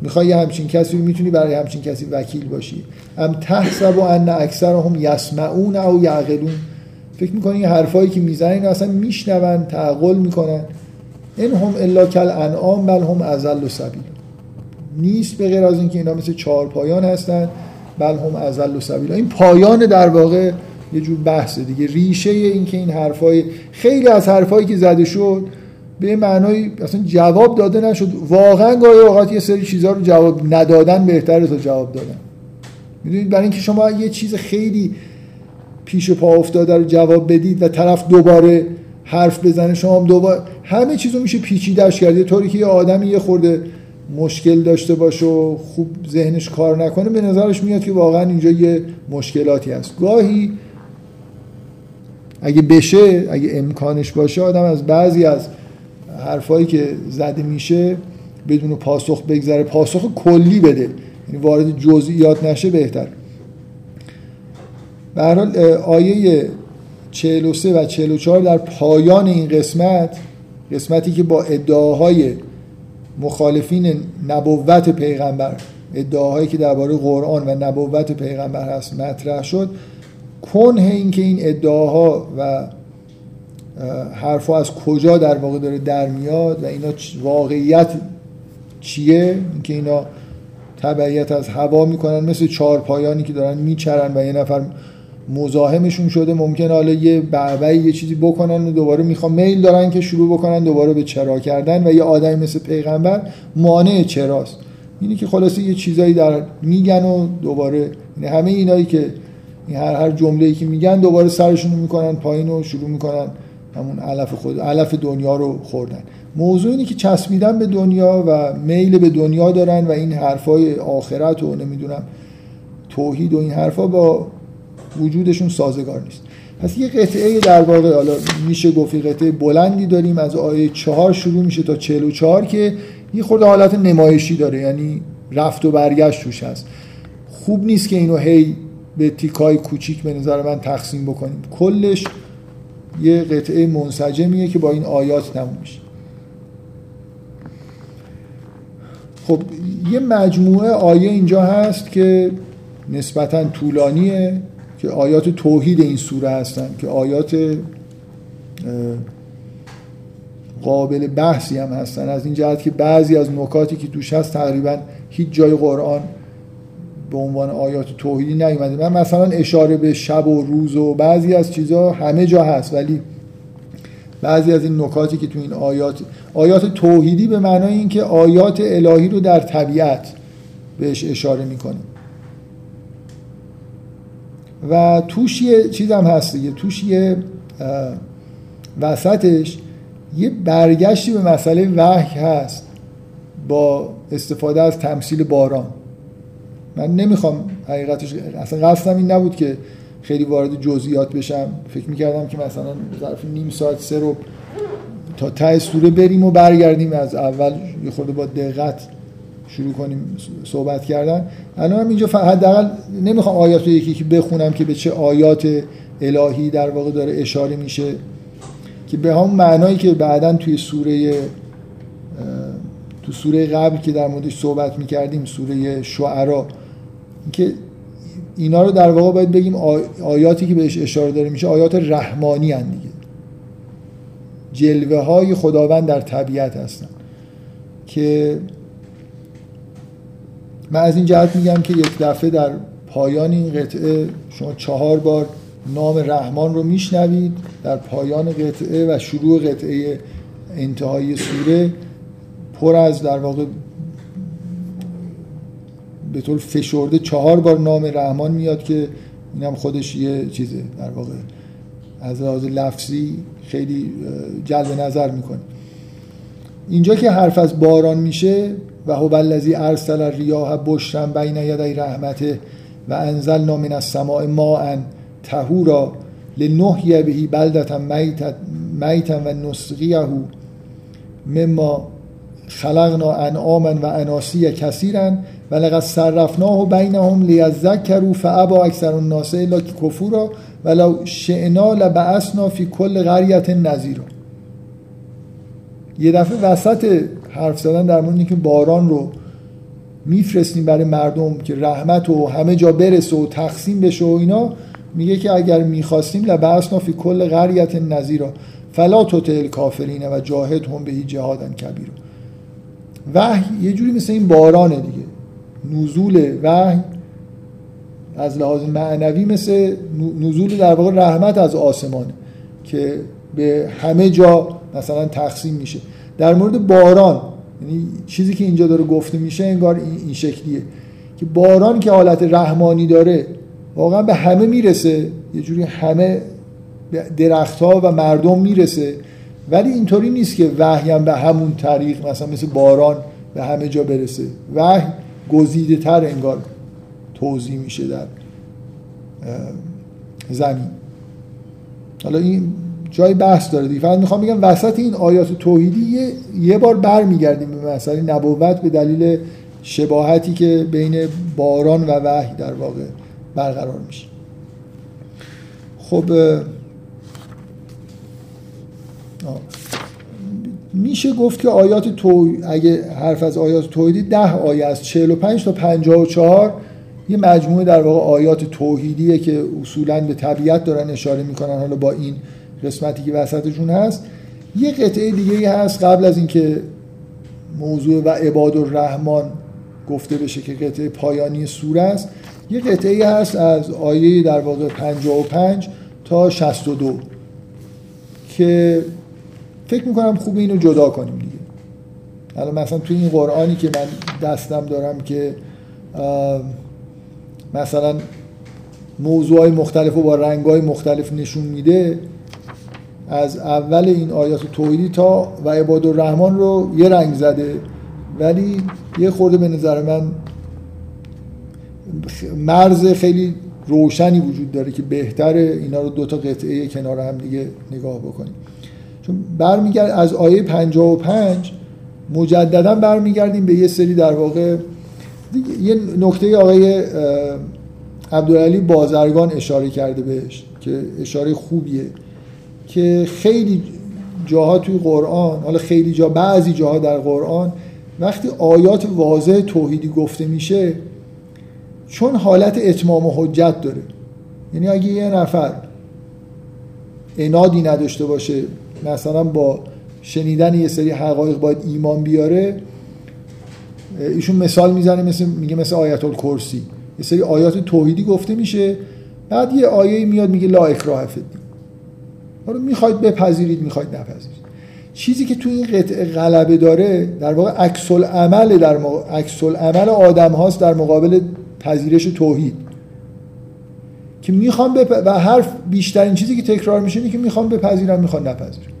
می‌خوای یه همچین کسی می‌تونی برای همچین کسی وکیل باشی. ام تحسب و ان اکثرهم یسمعون او یعقلون. فکر می‌کنی این حرفایی که می‌زنن اصلا میشنون تعقل می‌کنن؟ این هم الا کل انعام بل هم ازل و سبیل. نیست به غیر از اینکه اینا مثل چهار پایان هستن. بل هم ازل و سبیل. این پایان در واقع یه جور بحثه دیگه. ریشه این که این حرفای خیلی از حرفایی که زده شد به معنای اصلا جواب داده نشد. واقعا گاهی اوقات یه سری چیزها رو جواب ندادن بهتره تا جواب دادن. می‌دونید برای اینکه شما یه چیز خیلی پیش پا افتاده رو جواب بدید و طرف دوباره حرف بزنه شما هم دوباره همه چیزو میشه پیچیده‌اش کرد. یه طوری که یه آدمی یه خورده مشکل داشته باشه و خوب ذهنش کار نکنه به نظرش میاد که واقعا اینجا یه مشکلاتی هست. گاهی اگه بشه اگه امکانش باشه آدم از بعضی از حرفایی که زده میشه بدون پاسخ بگذره. پاسخ کلی بده. یعنی وارد جزئیات نشه بهتر. به حال آیه 43 و 44 در پایان این قسمت قسمتی که با ادعاهای مخالفین نبوت پیغمبر ادعاهایی که درباره قرآن و نبوت پیغمبر هست مطرح شد. کنه این که این ادعاها و حرفها از کجا در واقع داره در میاد و اینا واقعیت چیه؟ اینکه اینا تبعیت از هوا می‌کنن مثل چهار پایانی که دارن میچرن و یه نفر مزاحمشون شده ممکن حالا یه بعبعی یه چیزی بکنن و دوباره می‌خوام میل دارن که شروع بکنن دوباره به چرا کردن و یه آدمی مثل پیغمبر مانع چراست. اینی که خلاصه یه چیزایی در میگن و دوباره یعنی همه اینایی که این هر هر جمله‌ای که میگن دوباره سرشون می‌کنن پایین و شروع می‌کنن همون علف خود علف دنیا رو خوردن. موضوع اینه که چسبیدن به دنیا و میل به دنیا دارن و این حرفای آخرت و نمی‌دونم توحید و این حرفا با وجودشون سازگار نیست. پس یه قطعه در واقع حالا میشه گفت قطعه بلندی داریم از آیه چهار شروع میشه تا چهل و چهار که یه خورده حالت نمایشی داره یعنی رفت و برگشت توش هست. خوب نیست که اینو هی به تیکای کوچیک به نظر من تقسیم بکنیم. کلش یه قطعه منسجمیه که با این آیات تموم میشه. خب یه مجموعه آیه اینجا هست که نسبتا طولانیه. که آیات توحید این سوره هستن که آیات قابل بحثی هم هستن. از این جهت که بعضی از نکاتی که توش هست تقریبا هیچ جای قرآن به عنوان آیات توحیدی نیومده. من مثلا اشاره به شب و روز و بعضی از چیزها همه جا هست ولی بعضی از این نکاتی که تو این آیات آیات توحیدی به معنای اینکه آیات الهی رو در طبیعت بهش اشاره می‌کنه. و توش یه چیز هم هست دیگه. توش یه وسطش یه برگشتی به مسئله وحی هست با استفاده از تمثیل باران. من نمی‌خوام حقیقتش اصلا قصدم این نبود که خیلی وارد جزئیات بشم. فکر می‌کردم که مثلا ظرف نیم ساعت سه رو تا ته سوره بریم و برگردیم. از اول یه خورده با دقت شروع کنیم صحبت کردن. الان هم اینجا حداقل نمی‌خوام آیات رو یکی که بخونم که به چه آیات الهی در واقع داره اشاره میشه که به هم معنایی که بعدا توی سوره تو سوره قبل که در موردش صحبت می‌کردیم سوره شعرا که اینا رو در واقع باید بگیم آیاتی که بهش اشاره داره میشه آیات رحمانی هن دیگه. جلوه های خداوند در طبیعت هستن. که من از این جهت میگم که یک دفعه در پایان این قطعه شما چهار بار نام رحمان رو میشنوید. در پایان قطعه و شروع قطعه انتهای سوره پر از در واقع به طور فشرده چهار بار نام رحمان میاد که اینم خودش یه چیزه. در واقع از لحاظ لفظی خیلی جلب نظر می‌کنه. اینجا که حرف از باران میشه و هو الذی ارسل الریاح بشرا بین یدی رحمته و انزلنا من السماء ماء طهورا لنحیی بهی بلدتا میتا و نسقیه مما خلقنا انعاما و اناسی کثیرا و لقد صرفناه بینهم لیذکروا فابا اکثر الناس الا کفورا ولو شئنا لبعثنا فی کل قریه نذیرا. یه دفعه وسط حرف زدن در مورد اینکه باران رو میفرستیم برای مردم که رحمت و همه جا برسه و تقسیم بشه و اینا میگه که اگر می‌خواستیم لبعثنا فی کل قریت نظیرا فلا توتل کافرین و جاهد هم بهی جهادن کبیر. وحی یه جوری مثل این بارانه دیگه. نزول وحی از لحاظ معنوی مثل نزول در واقع رحمت از آسمانه که به همه جا مثلا تقسیم میشه. در مورد باران یعنی چیزی که اینجا داره گفته میشه انگار این شکلیه. که باران که حالت رحمانی داره واقعا به همه می‌رسه. یه جوری همه درختها و مردم می‌رسه. ولی اینطوری نیست که وحی هم به همون طریق مثلا مثل باران به همه جا برسه. وحی گزیده تر انگار توضیح میشه در زمین. حالا این جای بحث داره دیگه. فقط می‌خوام بگم وسط این آیات توحیدی یه, یه بار برمیگردیم به مسئله نبوت به دلیل شباهتی که بین باران و وحی در واقع برقرار میشه. خب میشه گفت که آیات تو اگه حرف از آیات توحیدی ده آیه از 45 تا 54 یه مجموعه در واقع آیات توحیدیه که اصولا به طبیعت دارن اشاره می‌کنن. حالا با این قسمتی که وسطشون هست یه قطعه دیگه هست قبل از اینکه موضوع و عباد الرحمن گفته بشه که قطعه پایانی سوره است یه قطعه هست از آیه در واقع 55 تا 62 که فکر می‌کنم خوب اینو جدا کنیم دیگه. حالا مثلا توی این قرآنی که من دستم دارم که مثلا موضوع مختلف و با رنگ های مختلف نشون میده از اول این آیات توحیدی تا و عباد الرحمن رو یه رنگ زده. ولی یه خورده به نظر من مرز خیلی روشنی وجود داره که بهتره اینا رو دو تا قطعه کنار هم دیگه نگاه بکنیم. چون برمیگرد از آیه 55 مجددا برمیگردیم به یه سری در واقع یه نکته آقای عبدالعلی بازرگان اشاره کرده بهش که اشاره خوبیه. که خیلی جاها توی قرآن حالا خیلی جا بعضی جاها در قرآن وقتی آیات واضح توحیدی گفته میشه چون حالت اتمام و حجت داره. یعنی اگه یه نفر انادی نداشته باشه مثلا با شنیدن یه سری حقایق باید ایمان بیاره ایشون مثال می‌زنه مثل میگه مثل آیت الکرسی یه سری آیات توحیدی گفته میشه بعد یه آیه میاد میگه لا اکراه فی حالا می‌خواید بپذیرید می‌خواید نپذیرید. چیزی که تو این قطعه غلبه داره در واقع عکس العمل در عکس العمل آدم هاست در مقابل پذیرش توحید. که می‌خوام بپ... و حرف بیشترین چیزی که تکرار میشه اینه که می‌خوام بپذیرم می‌خوام نپذیرم.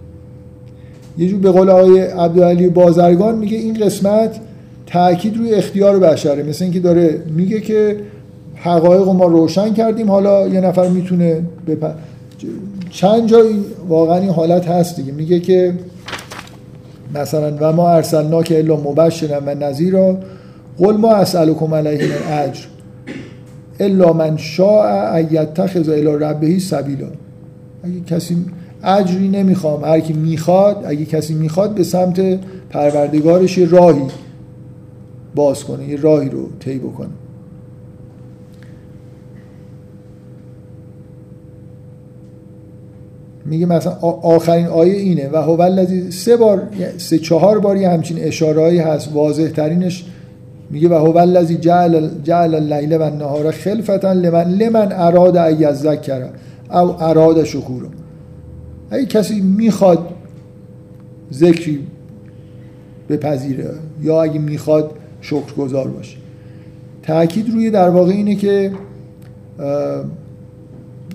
یه جور به قول آقای عبدالعلی بازرگان میگه این قسمت تاکید روی اختیار بشره. مثل اینکه داره میگه که حقایق ما روشن کردیم حالا یه نفر می‌تونه بپ... چند جا این واقعا این حالت هست دیگه. میگه که مثلا و ما ارسلنا که الا مبشرا و نذیرا قل ما اسالکم علیه اجر الا من شاء ایتخذ الى ربه سبیلا. اگه کسی اجری نمی‌خوام هر کی می‌خواد اگه کسی می‌خواد به سمت پروردگارش راهی باز کنه یه راهی رو طی بکنه. میگه مثلا آخرین آیه اینه. و هو الذی سه بار سه چهار باری همچین اشارهایی هست واضح ترینش میگه و هو الذی جعل جعل اللیل و النهار خلفتا لمن لمن اراد ان یذکر او اراد شکور اگه کسی می‌خواد ذکری بپذیره یا اگه می‌خواد شکرگزار باشه. تاکید روی در واقع اینه که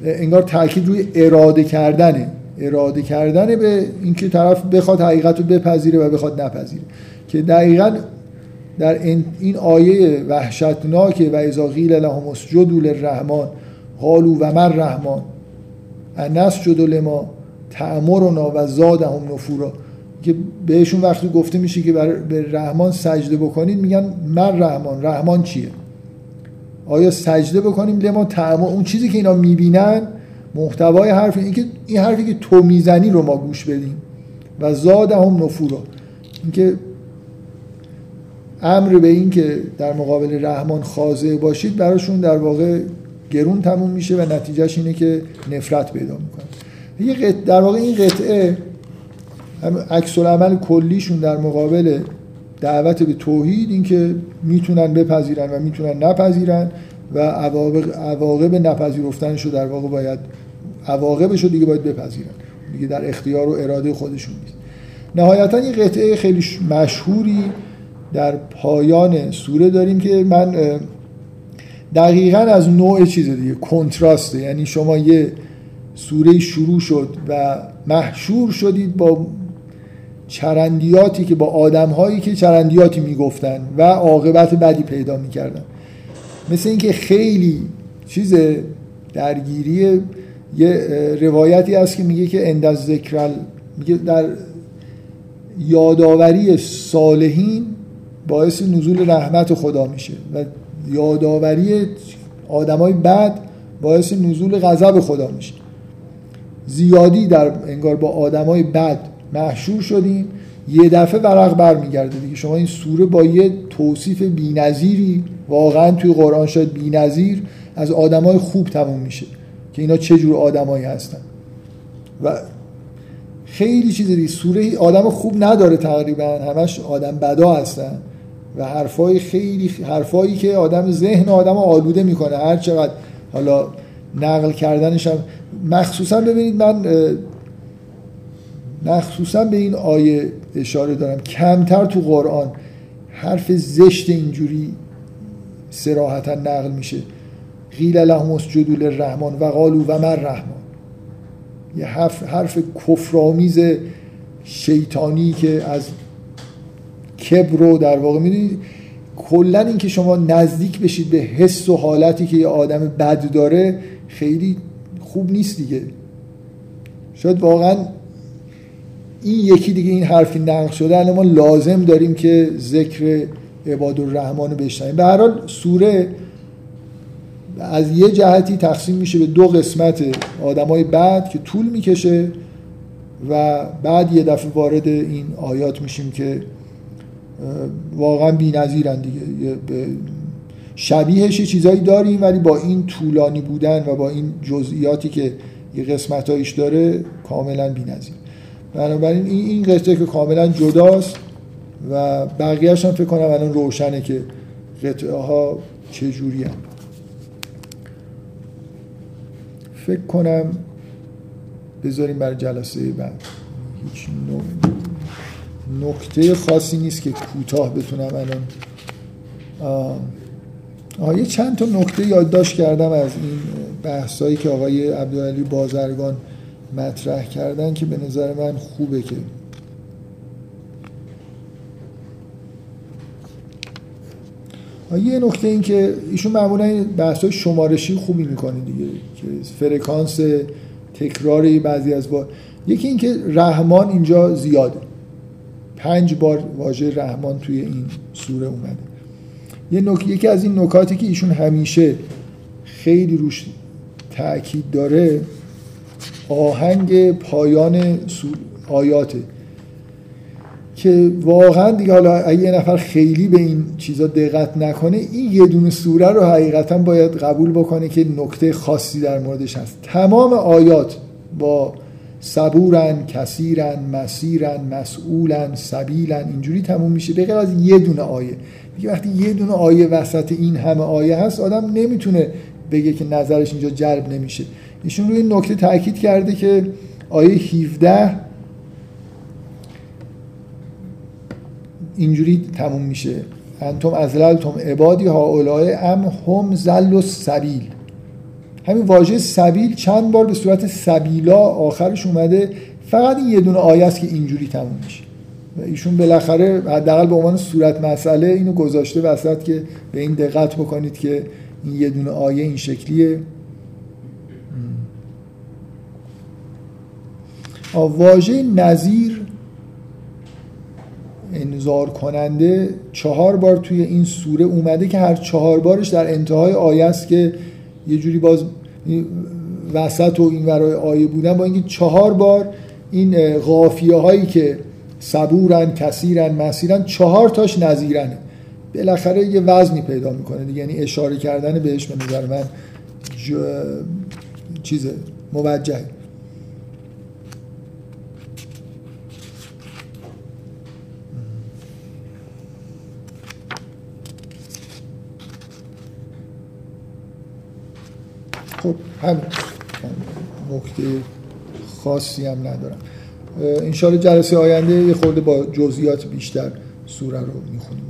انگار تاکید روی اراده کردنه. اراده کردنه به اینکه طرف بخواد حقیقت رو بپذیره و بخواد نپذیره. که دقیقا در این آیه وحشتناکه و اذا قیل لهم اسجدوا للرحمن قالوا و من رحمان؟ انسجد لما تأمرنا و زادهم نفورا. که بهشون وقتی گفته میشه که به رحمان سجده بکنید میگن من رحمان رحمان چیه؟ آیا سجده بکنیم لما تعما اون چیزی که اینا می‌بینن محتوای حرف این که این حرفی که تو می‌زنی رو ما گوش بدیم. و زاد هم نفورا. اینکه امر به این که در مقابل رحمان خاضع باشید براشون در واقع گرون تموم میشه و نتیجهش اینه که نفرت پیدا می‌کنه. در واقع این قطعه عکس العمل کلیشون در مقابل دعوت به توحید اینکه می‌تونن بپذیرن و می‌تونن نپذیرن و عواقب, عواقب نپذیرفتنش رو در واقع باید عواقبش رو دیگه باید بپذیرن. دیگه در اختیار و اراده خودشون نیست. نهایتا یه قطعه خیلی مشهوری در پایان سوره داریم که من دقیقا از نوع چیز دیگه کنتراسته. یعنی شما یه سوره شروع شد و محشور شدید با چرندیاتی که با آدم هایی که چرندیاتی می‌گفتن و عاقبت بدی پیدا می‌کردن. مثل اینکه خیلی چیز درگیری یه روایتی هست که میگه که اند از ذکر میگه در یادآوری صالحین باعث نزول رحمت خدا میشه و یادآوری آدمای بد باعث نزول غضب خدا میشه. زیادی در انگار با آدمای بد محشور شدیم. یه دفعه ورق برمیگرده دیگه. شما این سوره با یه توصیف بی‌نظیری واقعا توی قرآن شاید بی‌نظیر از آدمای خوب تموم میشه که اینا چه جور آدمایی هستن. و خیلی چیز دیگه. سوره آدم خوب نداره تقریبا. همش آدم بدا هستن. و حرفای خیلی حرفایی که آدم ذهن آدم آلوده می‌کنه. هر چقدر حالا نقل کردنش هم مخصوصا ببینید من مخصوصا به این آیه اشاره دارم. کمتر تو قرآن حرف زشت اینجوری سراحتا نقل میشه. قیل لهم اسجدوا للرحمن و قالوا و من رحمان یه حرف, حرف کفرآمیز شیطانی که از کبر در واقع می‌دونید کلا اینکه شما نزدیک بشید به حس و حالتی که یه آدم بد داره خیلی خوب نیست دیگه. شاید واقعا این یکی دیگه این حرفی نقل شده الان ما لازم داریم که ذکر عباد الرحمن رو بشنیم به هر حال سوره از یه جهتی تقسیم میشه به دو قسمت آدمای بعد که طول می‌کشه و بعد یه دفعه وارد این آیات میشیم که واقعا بی نظیرن دیگه شبیهش چیزایی داریم ولی با این طولانی بودن و با این جزئیاتی که یه قسمتایش داره کاملا بی نظیر بنابراین این این قطعه که کاملا جداست و بقیهش هم فکر کنم الان روشنه که قطعه ها چجوری هم. فکر کنم بذاریم برای جلسه بعد هیچ نکته خاصی نیست که کوتاه بتونم الان آه یه چند تا نکته یادداشت کردم از این بحثایی که آقای عبدالعلی بازرگان مطرح کردن که به نظر من خوبه که یه نکته این که ایشون معمولا بحث های شمارشی خوبی می‌کنه دیگه که فرکانس تکراری بعضی از با یکی اینکه رحمان اینجا زیاده. پنج بار واژه رحمان توی این سوره اومده. یه نک... یکی از این نکاتی که ایشون همیشه خیلی روش تاکید داره آهنگ پایان آیاته. که واقعا دیگه حالا اگه یه نفر خیلی به این چیزا دقت نکنه این یه دونه سوره رو حقیقتا باید قبول بکنه که نکته خاصی در موردش هست. تمام آیات با صبورن کثیرن مسیرن مسئولن سبیلن اینجوری تموم میشه. به از یه دونه آیه. میگه وقتی یه دونه آیه وسط این همه آیه هست آدم نمی‌تونه بگه که نظرش اینجا جلب نمیشه. ایشون روی این نکته تاکید کرده که آیه 17 اینجوری تموم میشه. انتم ازللتم عبادی هاولای ام هم زل و سبیل. همین واژه سبیل چند بار به صورت سبیلا آخرش اومده. فقط این یه دونه آیه است که اینجوری تموم میشه. و ایشون بالاخره حداقل به عنوان صورت مسئله اینو گذاشته وسط که به این دقت بکنید که این یه دونه آیه این شکلیه. واژه نظیر انذار کننده چهار بار توی این سوره اومده که هر چهار بارش در انتهای آیه است که یه جوری باز وسط و این ورای آیه بودن با اینکه چهار بار این غافیه هایی که صبورن کثیرن مسیرن چهار تاش نظیرنه بالاخره یه وزنی پیدا می‌کنه دیگه یعنی اشاره کردن بهش به نظر من ج... چیز موجه خب همین نکته خاصی هم ندارم. انشاءالله جلسه آینده یه خورده با جزئیات بیشتر سوره رو می‌خونیم.